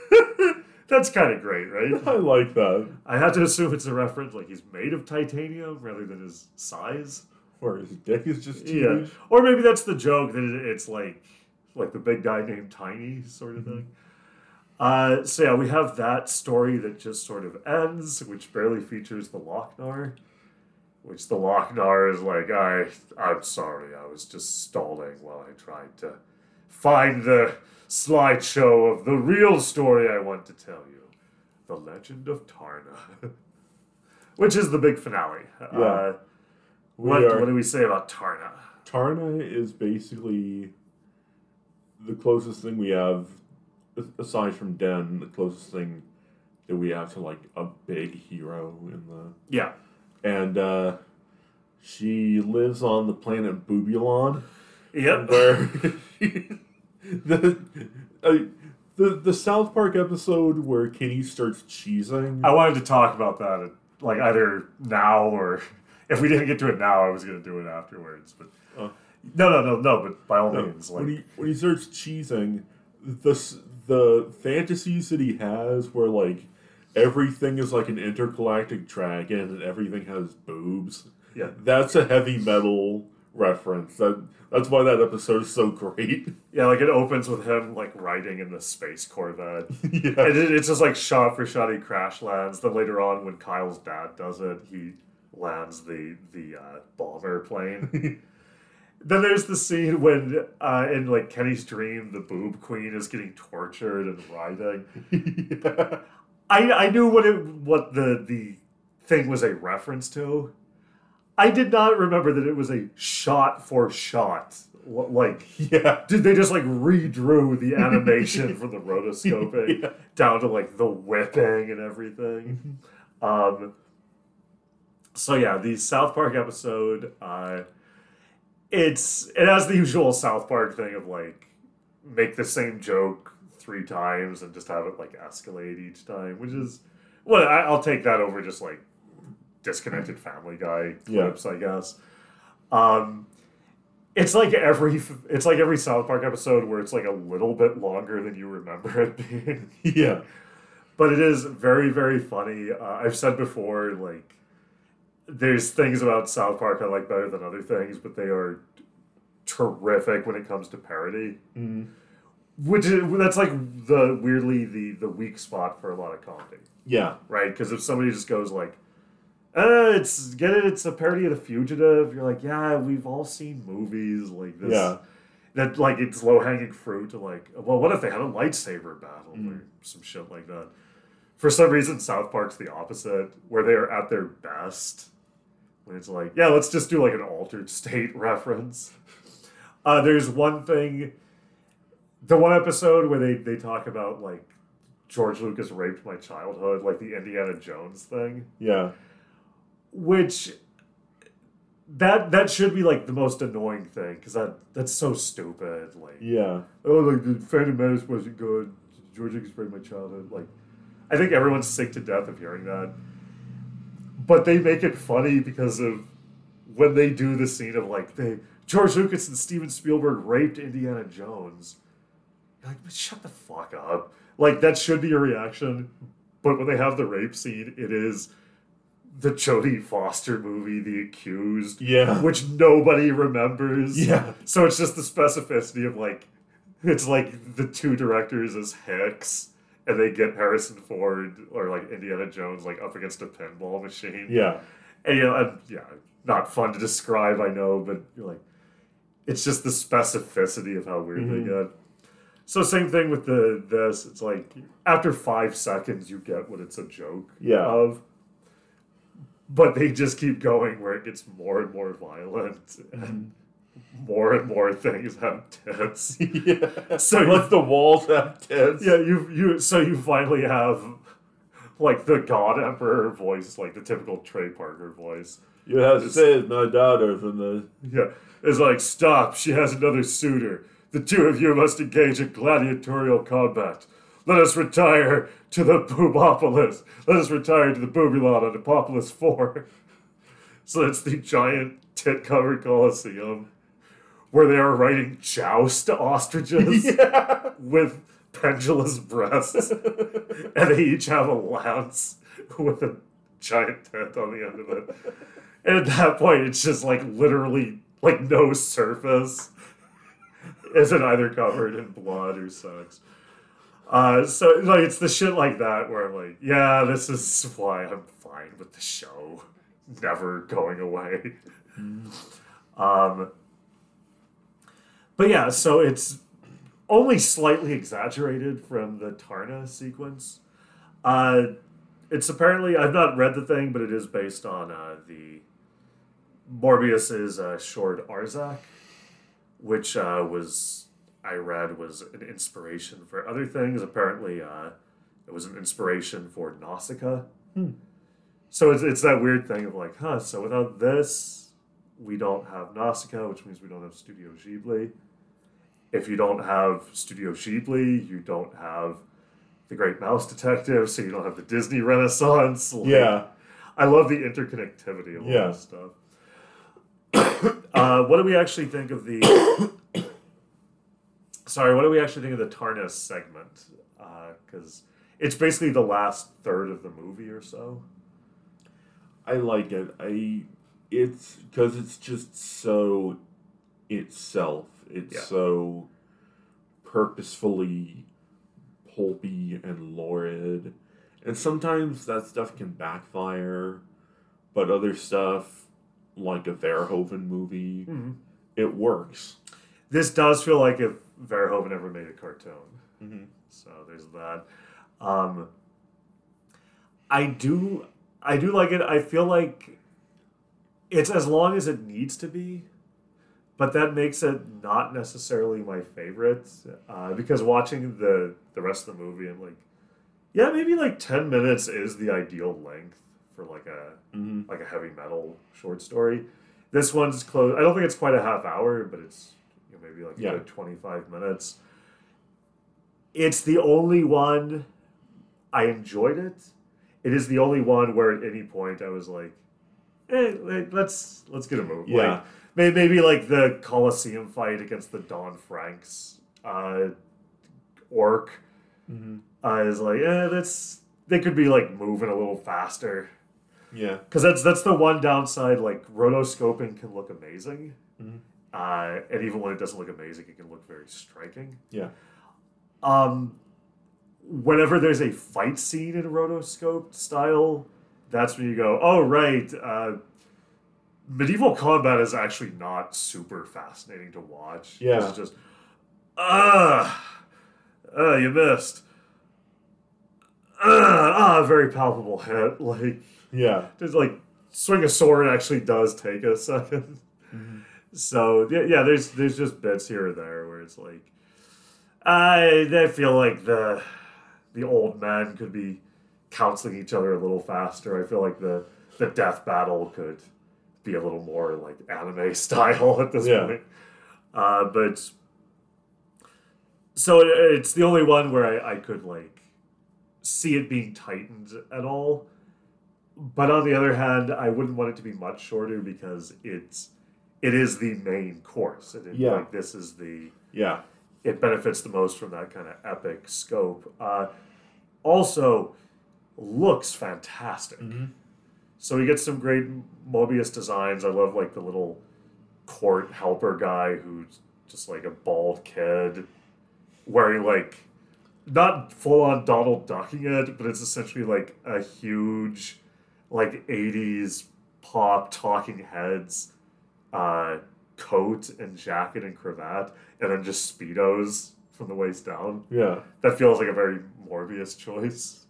That's kind of great, right? I like that. I have to assume it's a reference, like he's made of titanium rather than his size. Or his dick is just Yeah, or maybe that's the joke that it, it's like like the big guy named Tiny sort of thing. Uh, so yeah, we have that story that just sort of ends, which barely features the Loc-Nar. Which the Loc-Nar is like, I I'm sorry, I was just stalling while I tried to find the slideshow of the real story I want to tell you, the Legend of Taarna, which is the big finale. Uh, what, are- what do we say about Taarna? Taarna is basically the closest thing we have, aside from Den, the closest thing that we have to like a big hero in the. Yeah. And uh, she lives on the planet Bubulon, Yep. where the, uh, the the South Park episode where Kenny starts cheesing. I wanted to talk about that, like either now or if we didn't get to it now, I was going to do it afterwards. But Oh. no, no, no, no. But by all No, means, like when he when he starts cheesing, the the fantasies that he has, where like everything is like an intergalactic dragon and everything has boobs. yeah, That's a heavy metal reference. That that's why that episode is so great. yeah, like it opens with him like riding in the space Corvette. yeah, And it, it's just like shot for shot he crash lands. Then later on, when Kyle's dad does it, he lands the the uh, bomber plane. then there's the scene when uh, in like Kenny's dream, the boob queen is getting tortured and riding. yeah. I I knew what it what the the thing was a reference to. I did not remember that it was a shot for shot. Like, yeah. did they just like redrew the animation from the rotoscoping Yeah. down to like the whipping and everything? Um, so yeah, the South Park episode, uh, it's it has the usual South Park thing of like make the same joke three times and just have it like escalate each time, which is well, I, I'll take that over just like disconnected Family Guy Yeah. clips, I guess. Um, it's like every it's like every South Park episode where it's like a little bit longer than you remember it being Yeah. but it is very very funny uh, i've said before like there's things about south park i like better than other things but they are terrific when it comes to parody Mm. which is that's like the weirdly the the weak spot for a lot of comedy Yeah. right because if somebody just goes like uh, it's get it. It's a parody of The Fugitive. You're like, yeah, we've all seen movies like this. Yeah. That like it's low hanging fruit to like. Well, what if they had a lightsaber battle or Mm. some shit like that? For some reason, South Park's the opposite, where they are at their best. When it's like, yeah, let's just do like an altered state reference. Uh, there's one thing, the one episode where they they talk about like George Lucas raped my childhood, like the Indiana Jones thing Yeah. Which that that should be like the most annoying thing because that that's so stupid like. Yeah. oh like the phantom menace wasn't good. George lucas raped my childhood like i think everyone's sick to death of hearing that. But they make it funny because of when they do the scene of like they george lucas and steven spielberg raped indiana jones. You're like shut the fuck up. Like that should be your reaction but when they have the rape scene it is the Jodie Foster movie, The Accused, Yeah. which nobody remembers. Yeah. So it's just the specificity of like, it's like the two directors as Hicks, and they get Harrison Ford or like Indiana Jones like up against a pinball machine. Yeah. And you know, and, yeah, not fun to describe, I know, but you're like, it's just the specificity of how weird Mhm. they get. So same thing with the this. It's like after five seconds, you get what it's a joke Yeah. of. But they just keep going where it gets more and more violent and more and more things have tits. yeah. So you- like the walls have tits. Yeah, you you so you finally have like the God Emperor voice, like the typical Trey Parker voice. You have saved my daughter from the. Yeah, it's like stop. She has another suitor. The two of you must engage in gladiatorial combat. Let us retire to the Boobopolis. Let us retire to the Boobulon on Apopolis 4. So it's the giant tit covered Colosseum where they are riding joust ostriches Yeah. with pendulous breasts. and they each have a lance with a giant tent on the end of it. And at that point, it's just like literally like no surface isn't either covered in blood or sex. Uh, so like it's the shit like that where I'm like, yeah, this is why I'm fine with the show never going away. Um, but yeah, so it's only slightly exaggerated from the Taarna sequence. Uh, it's apparently I've not read the thing, but it is based on uh, the Moebius's uh, short Arzach, which uh, was I read was an inspiration for other things. Apparently, uh, it was an inspiration for Nausicaa. So it's it's that weird thing of like, huh? So without this, we don't have Nausicaa, which means we don't have Studio Ghibli. If you don't have Studio Ghibli, you don't have the Great Mouse Detective, so you don't have the Disney Renaissance. Like, Yeah. I love the interconnectivity of all Yeah. this stuff. uh, what do we actually think of the? Sorry, what do we actually think of the Tarnus segment? Uh, because it's basically the last third of the movie or so. I like it. I it's because it's just so itself. It's Yeah. so purposefully pulpy and lurid, and sometimes that stuff can backfire. But other stuff, like a Verhoeven movie, mm-hmm. it works. This does feel like if Verhoeven ever made a cartoon. Mm-hmm. So there's that. Um, I do, I do like it. I feel like it's as long as it needs to be, but that makes it not necessarily my favorite. Uh, because watching the the rest of the movie, I'm like, yeah, maybe like ten minutes is the ideal length for like a Mm-hmm. like a heavy metal short story. This one's close. I don't think it's quite a half hour, but it's maybe like Yeah. 25 minutes. It's the only one I enjoyed it. It is the only one where at any point I was like, eh, let's let's get a movie. Yeah. Like, maybe like the Coliseum fight against the Don Francks uh, orc Mm-hmm. uh, is like, eh, that's they could be like moving a little faster. Yeah. Because that's that's the one downside. Like rotoscoping can look amazing, Mhm. Uh, and even when it doesn't look amazing, it can look very striking. Yeah. Um, whenever there's a fight scene in rotoscoped style, that's when you go, oh right, uh, medieval combat is actually not super fascinating to watch. Yeah. it's just ah, uh, you missed. Ah, ah, very palpable hit. Like Yeah. just like swing a sword actually does take a 2nd So yeah, yeah, there's there's just bits here or there where it's like I I feel like the the old men could be counseling each other a little faster. I feel like the the death battle could be a little more like anime style at this Yeah. point. Uh, but so it, it's the only one where I, I could like see it being tightened at all. But on the other hand, I wouldn't want it to be much shorter because it's it is the main course. It, Yeah. like this is the Yeah. it benefits the most from that kind of epic scope. Uh, also, looks fantastic. So we get some great Moebius designs. I love like the little court helper guy who's just like a bald kid wearing like not full on Donald ducking it, but it's essentially like a huge like 80s pop talking heads uh, coat and jacket and cravat, and then just speedos from the waist down. Yeah. That feels like a very Moebius choice.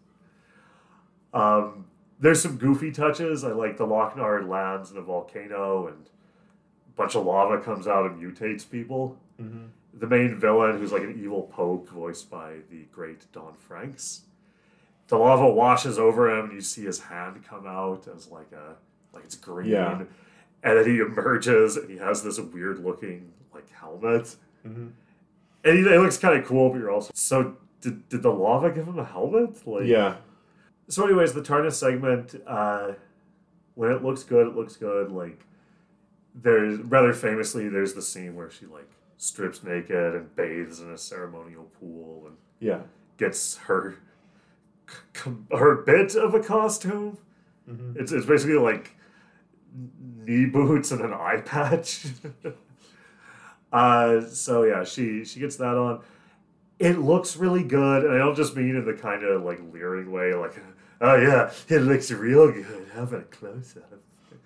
Um, there's some goofy touches. I like the Loc-Nar lands in a volcano and a bunch of lava comes out and mutates people. Mm-hmm. The main villain, who's like an evil pope, voiced by the great Don Francks. The lava washes over him, and you see his hand come out as like a like it's green. Yeah. And then he emerges, and he has this weird looking like helmet, Mm-hmm. and he, it looks kind of cool. But you're also so did, did the lava give him a helmet? Like Yeah. so, anyways, the Taarna segment, uh, when it looks good, it looks good. Like, there's rather famously, there's the scene where she like strips naked and bathes in a ceremonial pool and Yeah. gets her her bit of a costume. Mm-hmm. It's it's basically like knee boots and an eye patch. uh, so yeah, she she gets that on. It looks really good, and I don't just mean in the kind of like leering way, like, oh yeah, it looks real good. About a close up?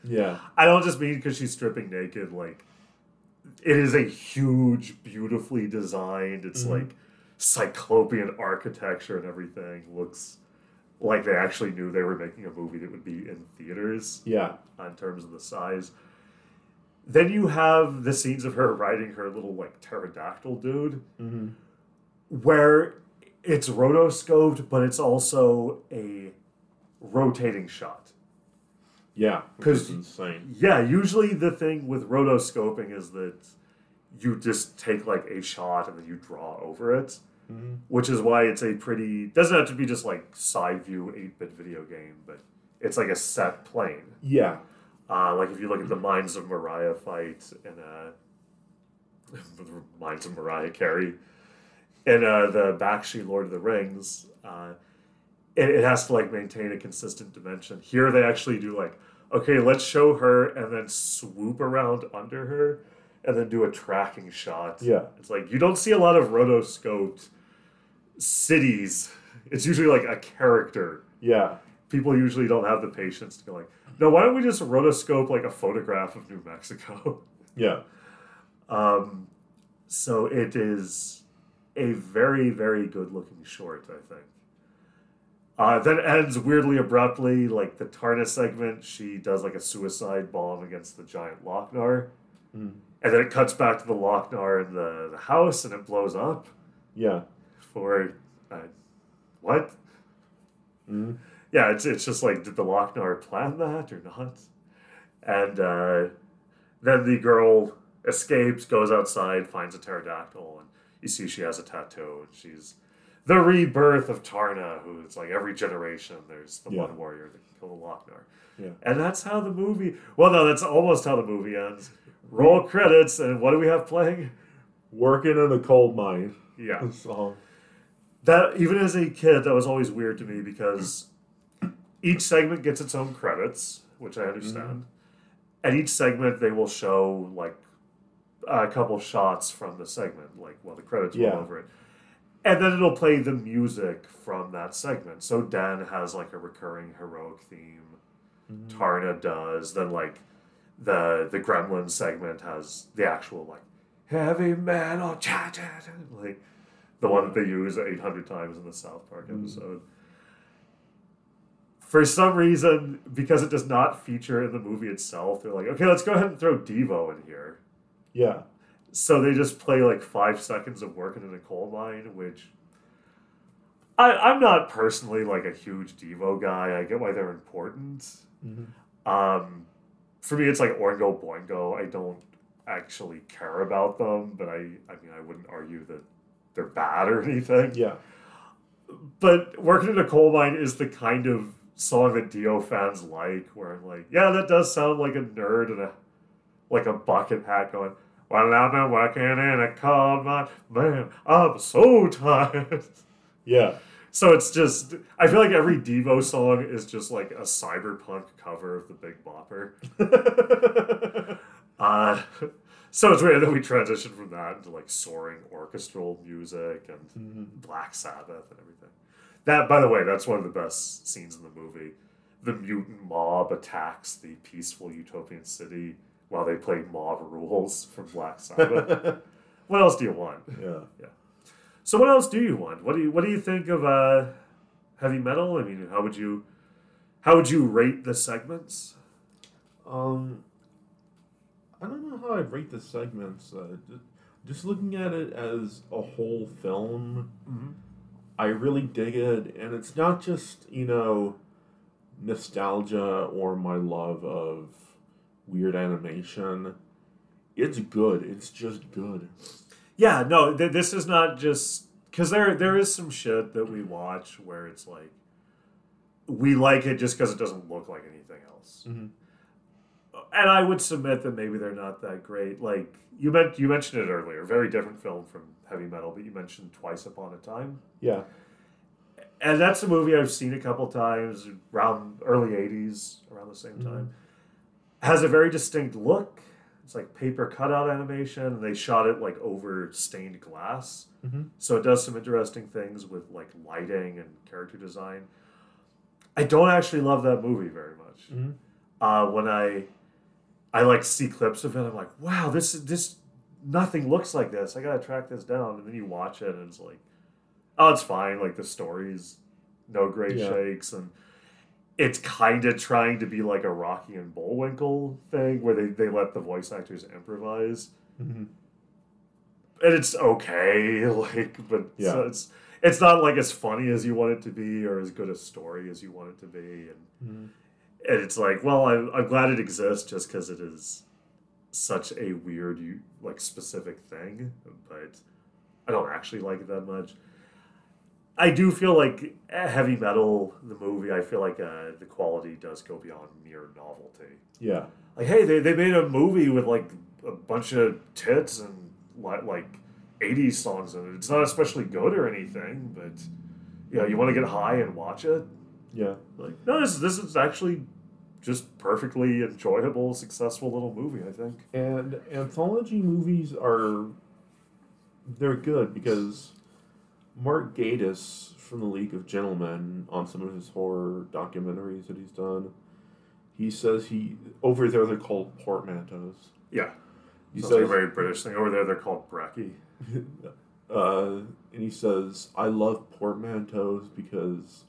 Yeah. I don't just mean because she's stripping naked. Like, it is a huge, beautifully designed. It's Mhm. like cyclopean architecture and everything. Looks like they actually knew they were making a movie that would be in theaters Yeah. in terms of the size. Then you have the scenes of her riding her little like pterodactyl dude, Mm-hmm. where it's rotoscoped, but it's also a rotating shot. Yeah. Which 'Cause- is insane. Yeah, usually the thing with rotoscoping is that you just take like a shot and then you draw over it, Mm-hmm. which is why it's a pretty doesn't have to be just like side view eight bit video game, but it's like a set plane. Yeah. Uh, like if you look at the Mines of Moria fight and uh, Minds of Mariah Carey and uh, the Bakshi Lord of the Rings, uh, it, it has to like maintain a consistent dimension. Here they actually do like, okay, let's show her and then swoop around under her and then do a tracking shot. Yeah. It's like you don't see a lot of rotoscoped cities. It's usually like a character Yeah. people usually don't have the patience to go like, no, why don't we just rotoscope like a photograph of New Mexico? Yeah. Um, so it is a very, very good looking short, I think. Uh, then ends weirdly abruptly, like the Taarna segment, she does like a suicide bomb against the giant Loc-Nar. Mm. And then it cuts back to the Loc-Nar in the, the house and it blows up Yeah. For uh, what? Mm-hmm. yeah, it's it's just like did the Loc-Nar plan that or not? And uh, then the girl escapes, goes outside, finds a pterodactyl, and you see she has a tattoo, and she's the rebirth of Taarna, who it's like every generation there's the Yeah. one warrior that can kill the Loc-Nar. Yeah. And that's how the movie well no, that's almost how the movie ends. Roll credits and what do we have playing? Working in a coal mine. Yeah. Song. That even as a kid that was always weird to me because each segment gets its own credits which i understand. Mm-hmm. And each segment they will show like a couple shots from the segment like while the credits Yeah. roll over it. And then it'll play the music from that segment. So Den has like a recurring heroic theme. Mm-hmm. Taarna does. Then like the the gremlin segment has the actual like heavy metal cha cha cha like the one that they use 800 times in the South Park episode. For some reason, because it does not feature in the movie itself, they're like, okay, let's go ahead and throw Devo in here. Yeah. So they just play like five seconds of working in a coal mine, which I, I'm not personally like a huge Devo guy. I get why they're important. Mm-hmm. Um, for me, it's like Oingo Boingo. I don't actually care about them, but I, I mean, I wouldn't argue that they're bad or anything. Yeah. But working in a coal mine is the kind of song that Dio fans like, where I'm like, yeah, that does sound like a nerd and a like a bucket hat going. Well, I've been working in a coal mine, man. I'm so tired. Yeah. So it's just, I feel like every Devo song is just like a cyberpunk cover of the Big Bopper. uh, so it's weird that we transition from that into like soaring orchestral music and Mhm. Black Sabbath and everything. That, by the way, that's one of the best scenes in the movie. The mutant mob attacks the peaceful utopian city while they play Mob Rules from Black Sabbath. what else do you want? yeah. So what else do you want? What do you what do you think of uh, heavy metal? I mean, how would you How would you rate the segments? Um, I don't know how I'd rate the segments. Uh, just, just looking at it as a whole film, Mm-hmm. I really dig it, and it's not just you know nostalgia or my love of weird animation. It's good. It's just good. Yeah, no, th- this is not just because there there is some shit that we watch where it's like we like it just because it doesn't look like anything else. Mhm. And I would submit that maybe they're not that great. Like you meant, you mentioned it earlier. Very different film from Heavy Metal, but you mentioned Twice Upon a Time, Yeah. and that's a movie I've seen a couple times around early '80s, around the same Mhm. time. Has a very distinct look. It's like paper cutout animation, and they shot it like over stained glass. Mm-hmm. So it does some interesting things with like lighting and character design. I don't actually love that movie very much. Mm-hmm. Uh, when I I like see clips of it, I'm like, wow, this this nothing looks like this. I gotta track this down. And then you watch it and it's like, oh, it's fine. Like the story's no great Yeah. shakes and it's kind of trying to be like a Rocky and Bullwinkle thing where they, they let the voice actors improvise Mm-hmm. and it's okay like but Yeah. so it's it's not like as funny as you want it to be or as good a story as you want it to be and Mm-hmm. And it's like well i'm, I'm glad it exists just because it is such a weird like specific thing but i don't actually like it that much i do feel like heavy metal the movie i feel like uh, the quality does go beyond mere novelty Yeah. like hey they, they made a movie with like a bunch of tits and like 80s songs in it it's not especially good or anything but you know you want to get high and watch it Yeah. Like no this, this is actually just perfectly enjoyable successful little movie i think. And anthology movies are they're good because Mark Gatiss from the League of Gentlemen on some of his horror documentaries that he's done, he says he over there they're called portmanteaus. yeah. He Sounds like a says very british thing. Over there they're called brekkie. Uh, and he says I love portmanteaus because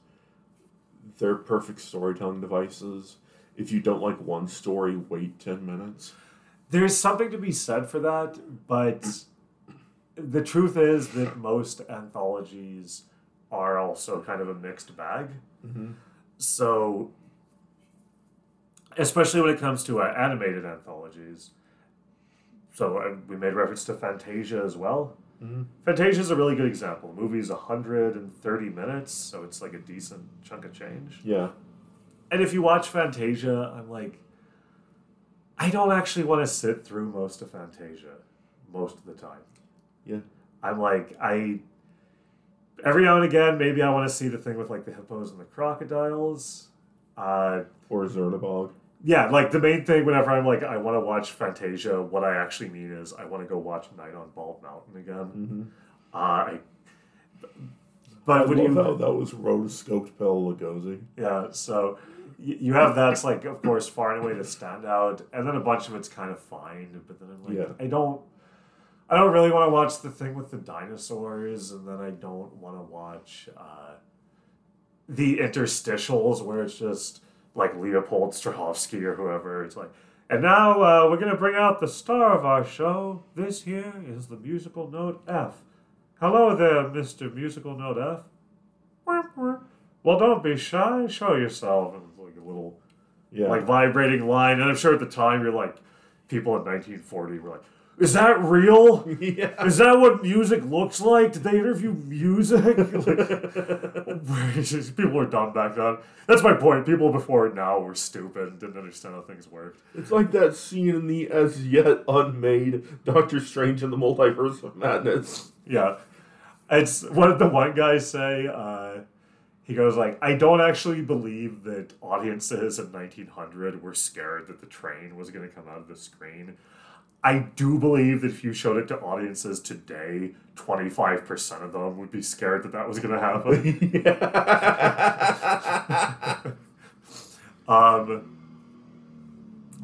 they're perfect storytelling devices. If you don't like one story, wait ten minutes. there's something to be said for that but the truth is that most anthologies are also kind of a mixed bag Mm-hmm. So, especially when it comes to uh, animated anthologies. So, uh, we made reference to Fantasia as well. Mhm. Fantasia is a really good example. The movie is 130 minutes, so it's like a decent chunk of change. Yeah. And if you watch Fantasia, I'm like, I don't actually want to sit through most of Fantasia most of the time. Yeah. I'm like, I. Every now and again, maybe I want to see the thing with like the hippos and the crocodiles. Uh, Or Chernabog. Yeah, like the main thing whenever I'm like, I want to watch Fantasia, what I actually mean is I want to go watch Night on Bald Mountain again. Mm-hmm. Uh, I, but I when you. how that was rotoscoped Bela Lugosi. Yeah, so y- you have that's like, of course, far and away the standout, and then a bunch of it's kind of fine, but then I'm like, Yeah. I don't, I don't really want to watch the thing with the dinosaurs, and then I don't want to watch uh, the interstitials where it's just like Leopold Stokowski or whoever. It's like, and now uh, we're gonna bring out the star of our show. This here is the musical note F. Hello there, Mister Musical Note F. Well, don't be shy. Show yourself. And it's like a little Yeah. like vibrating line. And I'm sure at the time you're like, people in 1940 were like, "Is that real? yeah. Is that what music looks like? Did they interview music?" Like, people were dumb back then. That's my point. People before now were stupid and didn't understand how things worked. It's like that scene in the as yet unmade Doctor Strange in the Multiverse of Madness. Yeah, it's what did the one guy say? Uh, he goes like, "I don't actually believe that audiences in 1900 were scared that the train was going to come out of the screen. I do believe that if you showed it to audiences today, 25% of them would be scared that that was going to happen." Um,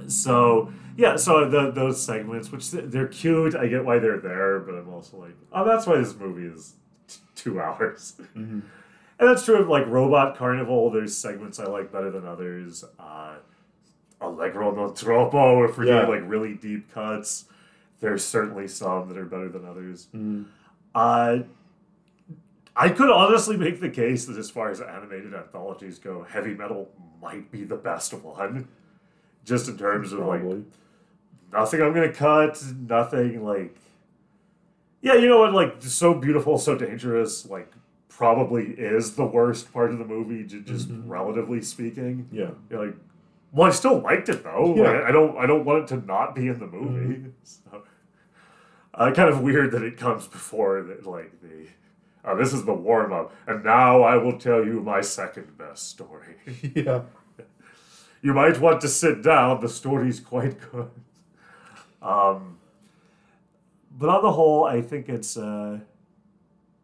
so yeah, so the, those segments, which they're cute, I get why they're there, but I'm also like, oh, that's why this movie is t- two hours. Mhm. and that's true of like Robot Carnival. There's segments I like better than others. Uh, Allegro non troppo, if we're Yeah. doing like really deep cuts, there's certainly some that are better than others. Mm. Uh, I could honestly make the case that as far as animated anthologies go, heavy metal might be the best one. Just in terms of like nothing I'm gonna cut, nothing like Yeah, you know what, like so beautiful, so dangerous, like probably is the worst part of the movie, just Mhm. relatively speaking. Yeah. You're like, well, I still liked it though. Yeah. Like, I don't, I don't want it to not be in the movie. So, uh, kind of weird that it comes before that, like the. Uh, this is the warm up, and now I will tell you my second best story. yeah. you might want to sit down. The story's quite good. Um, but on the whole, I think it's uh,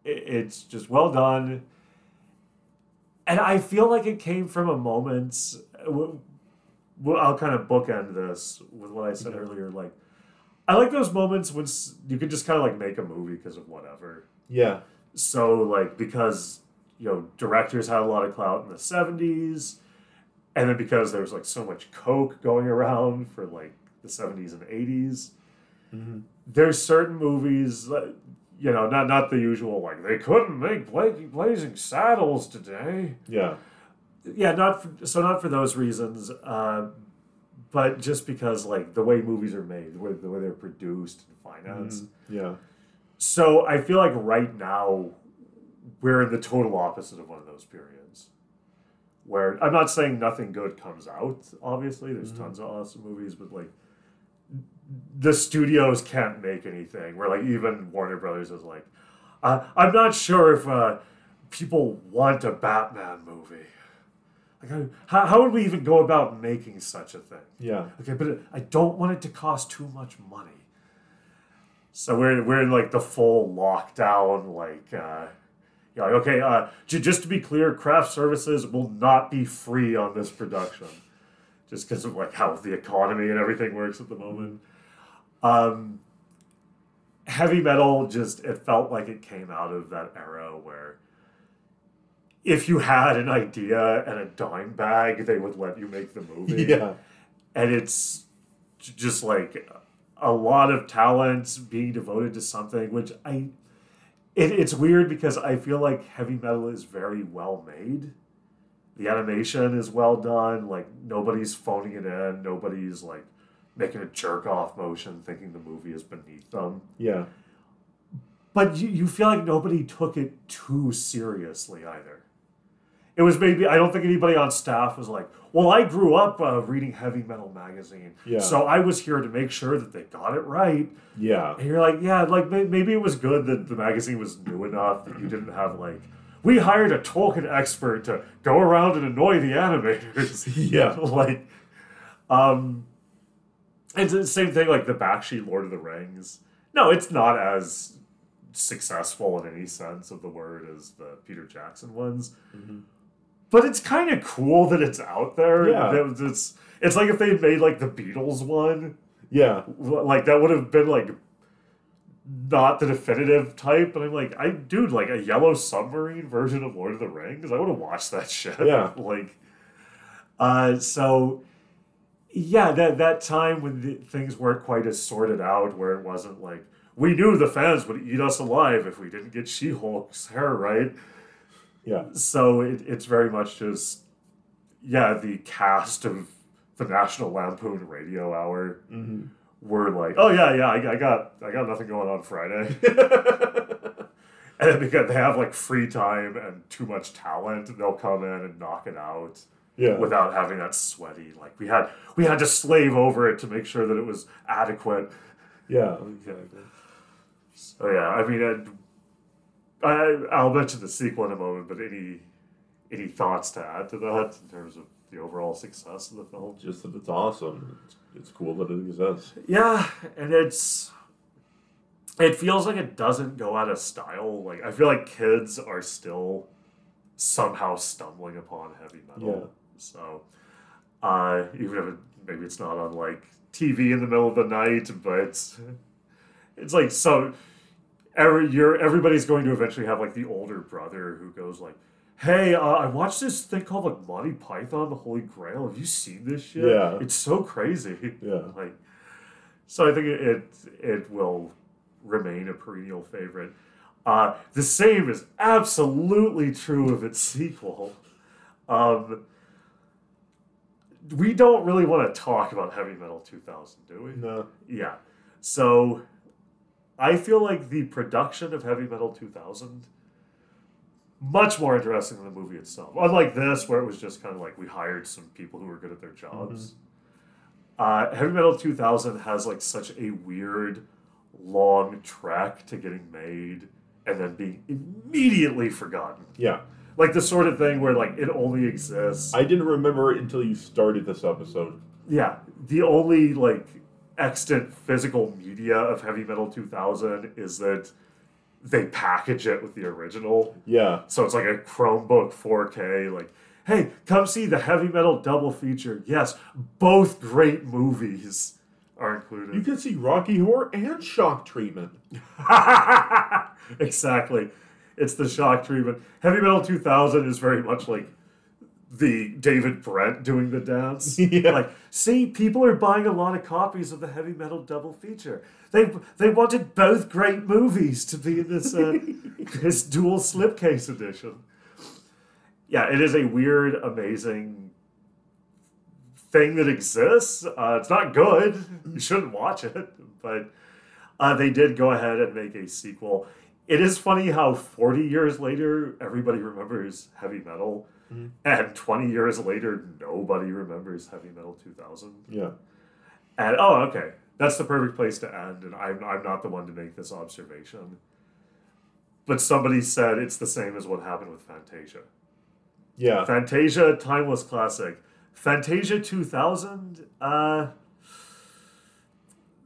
it's just well done, and I feel like it came from a moment. W- w- I'll kind of bookend this with what I said Okay. earlier. Like, I like those moments when you can just kind of like make a movie because of whatever. Yeah. So like because you know directors had a lot of clout in the seventies, and then because there was like so much coke going around for like the seventies and 80s hmm there's certain movies that you know not not the usual like they couldn't make Bla- Blazing Saddles today. Yeah. Yeah, not for, so not for those reasons, uh, but just because like the way movies are made, the way, the way they're produced and financed. Mhm. Yeah. So I feel like right now we're in the total opposite of one of those periods. Where I'm not saying nothing good comes out, obviously, there's Mhm. tons of awesome movies, but like the studios can't make anything. Where like even Warner Brothers is like, uh, I'm not sure if uh, people want a Batman movie. Like, how- how, would we even go about making such a thing? Yeah. Okay, but I don't want it to cost too much money. So we're we're in like the full lockdown, like uh, yeah, okay. Uh, j- just to be clear, craft services will not be free on this production, just because of like how the economy and everything works at the moment. Um, heavy metal just it felt like it came out of that era where if you had an idea and a dime bag, they would let you make the movie Yeah. and it's just like a lot of talents being devoted to something which i it, it's weird because i feel like heavy metal is very well made the animation is well done like nobody's phoning it in nobody's like making a jerk off motion thinking the movie is beneath them Yeah. but you, you feel like nobody took it too seriously either. It was maybe I don't think anybody on staff was like, "Well, I grew up uh, reading heavy metal magazine, Yeah. so I was here to make sure that they got it right." Yeah. And you're like, "Yeah, like maybe it was good that the magazine was new enough that you didn't have like." We hired a Tolkien expert to go around and annoy the animators. Yeah. like, um, it's the same thing like the Bakshi Lord of the Rings. No, it's not as successful in any sense of the word as the Peter Jackson ones. Mhm. But it's kind of cool that it's out there. Yeah. That It's, it's like if they made like the Beatles one, Yeah. like that would have been like not the definitive type. But I'm like, I dude, like a yellow submarine version of Lord of the Rings. I would have watched that shit. Yeah. like, uh, so yeah, that that time when the, things weren't quite as sorted out, where it wasn't like we knew the fans would eat us alive if we didn't get She-Hulk's hair right. Yeah. So it, it's very much just yeah, the cast of the National Lampoon Radio Hour hmm were like, oh yeah, yeah, I, I got I got nothing going on Friday. And then because they have like free time and too much talent, they'll come in and knock it out Yeah. without having that sweaty. Like we had we had to slave over it to make sure that it was adequate. yeah. Exactly. So yeah, I mean, I, I'll mention the sequel in a moment, but any any thoughts to add to that in terms of the overall success of the film? Just that it's awesome. It's, it's cool that it exists. Yeah, and it's it feels like it doesn't go out of style. Like I feel like kids are still somehow stumbling upon heavy metal. Yeah. So uh, even if it, maybe it's not on like TV in the middle of the night, but it's, it's like so every you're everybody's going to eventually have like the older brother who goes like, hey, uh, I watched this thing called like Monty Python, the Holy Grail. Have you seen this shit? Yeah. It's so crazy. Yeah. like, so I think it it, it will remain a perennial favorite. Uh, the same is absolutely true of its sequel. Um, we don't really want to talk about Heavy Metal 2000, do we? No. Yeah. So I feel like the production of Heavy Metal 2000 much more interesting than the movie itself. Unlike this, where it was just kind of like we hired some people who were good at their jobs. Uh, Heavy Metal 2000 has like such a weird, long track to getting made and then being immediately forgotten. Yeah. Like the sort of thing where like it only exists. I didn't remember it until you started this episode. Yeah, the only like extant physical media of Heavy Metal 2000 is that they package it with the original. Yeah. So it's like a Chromebook 4K. Like, hey, come see the Heavy Metal double feature. Yes, both great movies are included. You can see Rocky Horror and Shock Treatment. exactly. It's the shock treatment. Heavy Metal 2000 is very much like the David Brent doing the dance. Yeah. Like, see, people are buying a lot of copies of the Heavy Metal double feature. They they wanted both great movies to be in this uh, this dual slipcase edition. Yeah, it is a weird, amazing thing that exists. Uh, it's not good. You shouldn't watch it, but uh, they did go ahead and make a sequel. It is funny how 40 years later, everybody remembers heavy metal, and 20 years later, nobody remembers heavy metal 2000. Yeah. And oh, okay, that's the perfect place to end. And I'm, I'm not the one to make this observation. But somebody said it's the same as what happened with Fantasia. Yeah. Fantasia, timeless classic. Fantasia 2000, uh,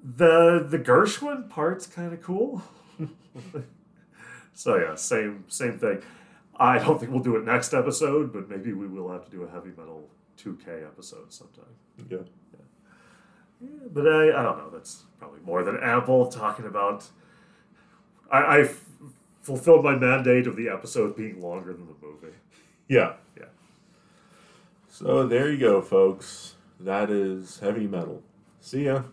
the the Gershwin part's kind of cool. so yeah, same same thing. I don't think we'll do it next episode, but maybe we will have to do a heavy metal 2K episode sometime. Yeah. yeah. yeah but I, I don't know. That's probably more than ample talking about. I, I f- fulfilled my mandate of the episode being longer than the movie. Yeah. Yeah. So there you go, folks. That is heavy metal. See ya.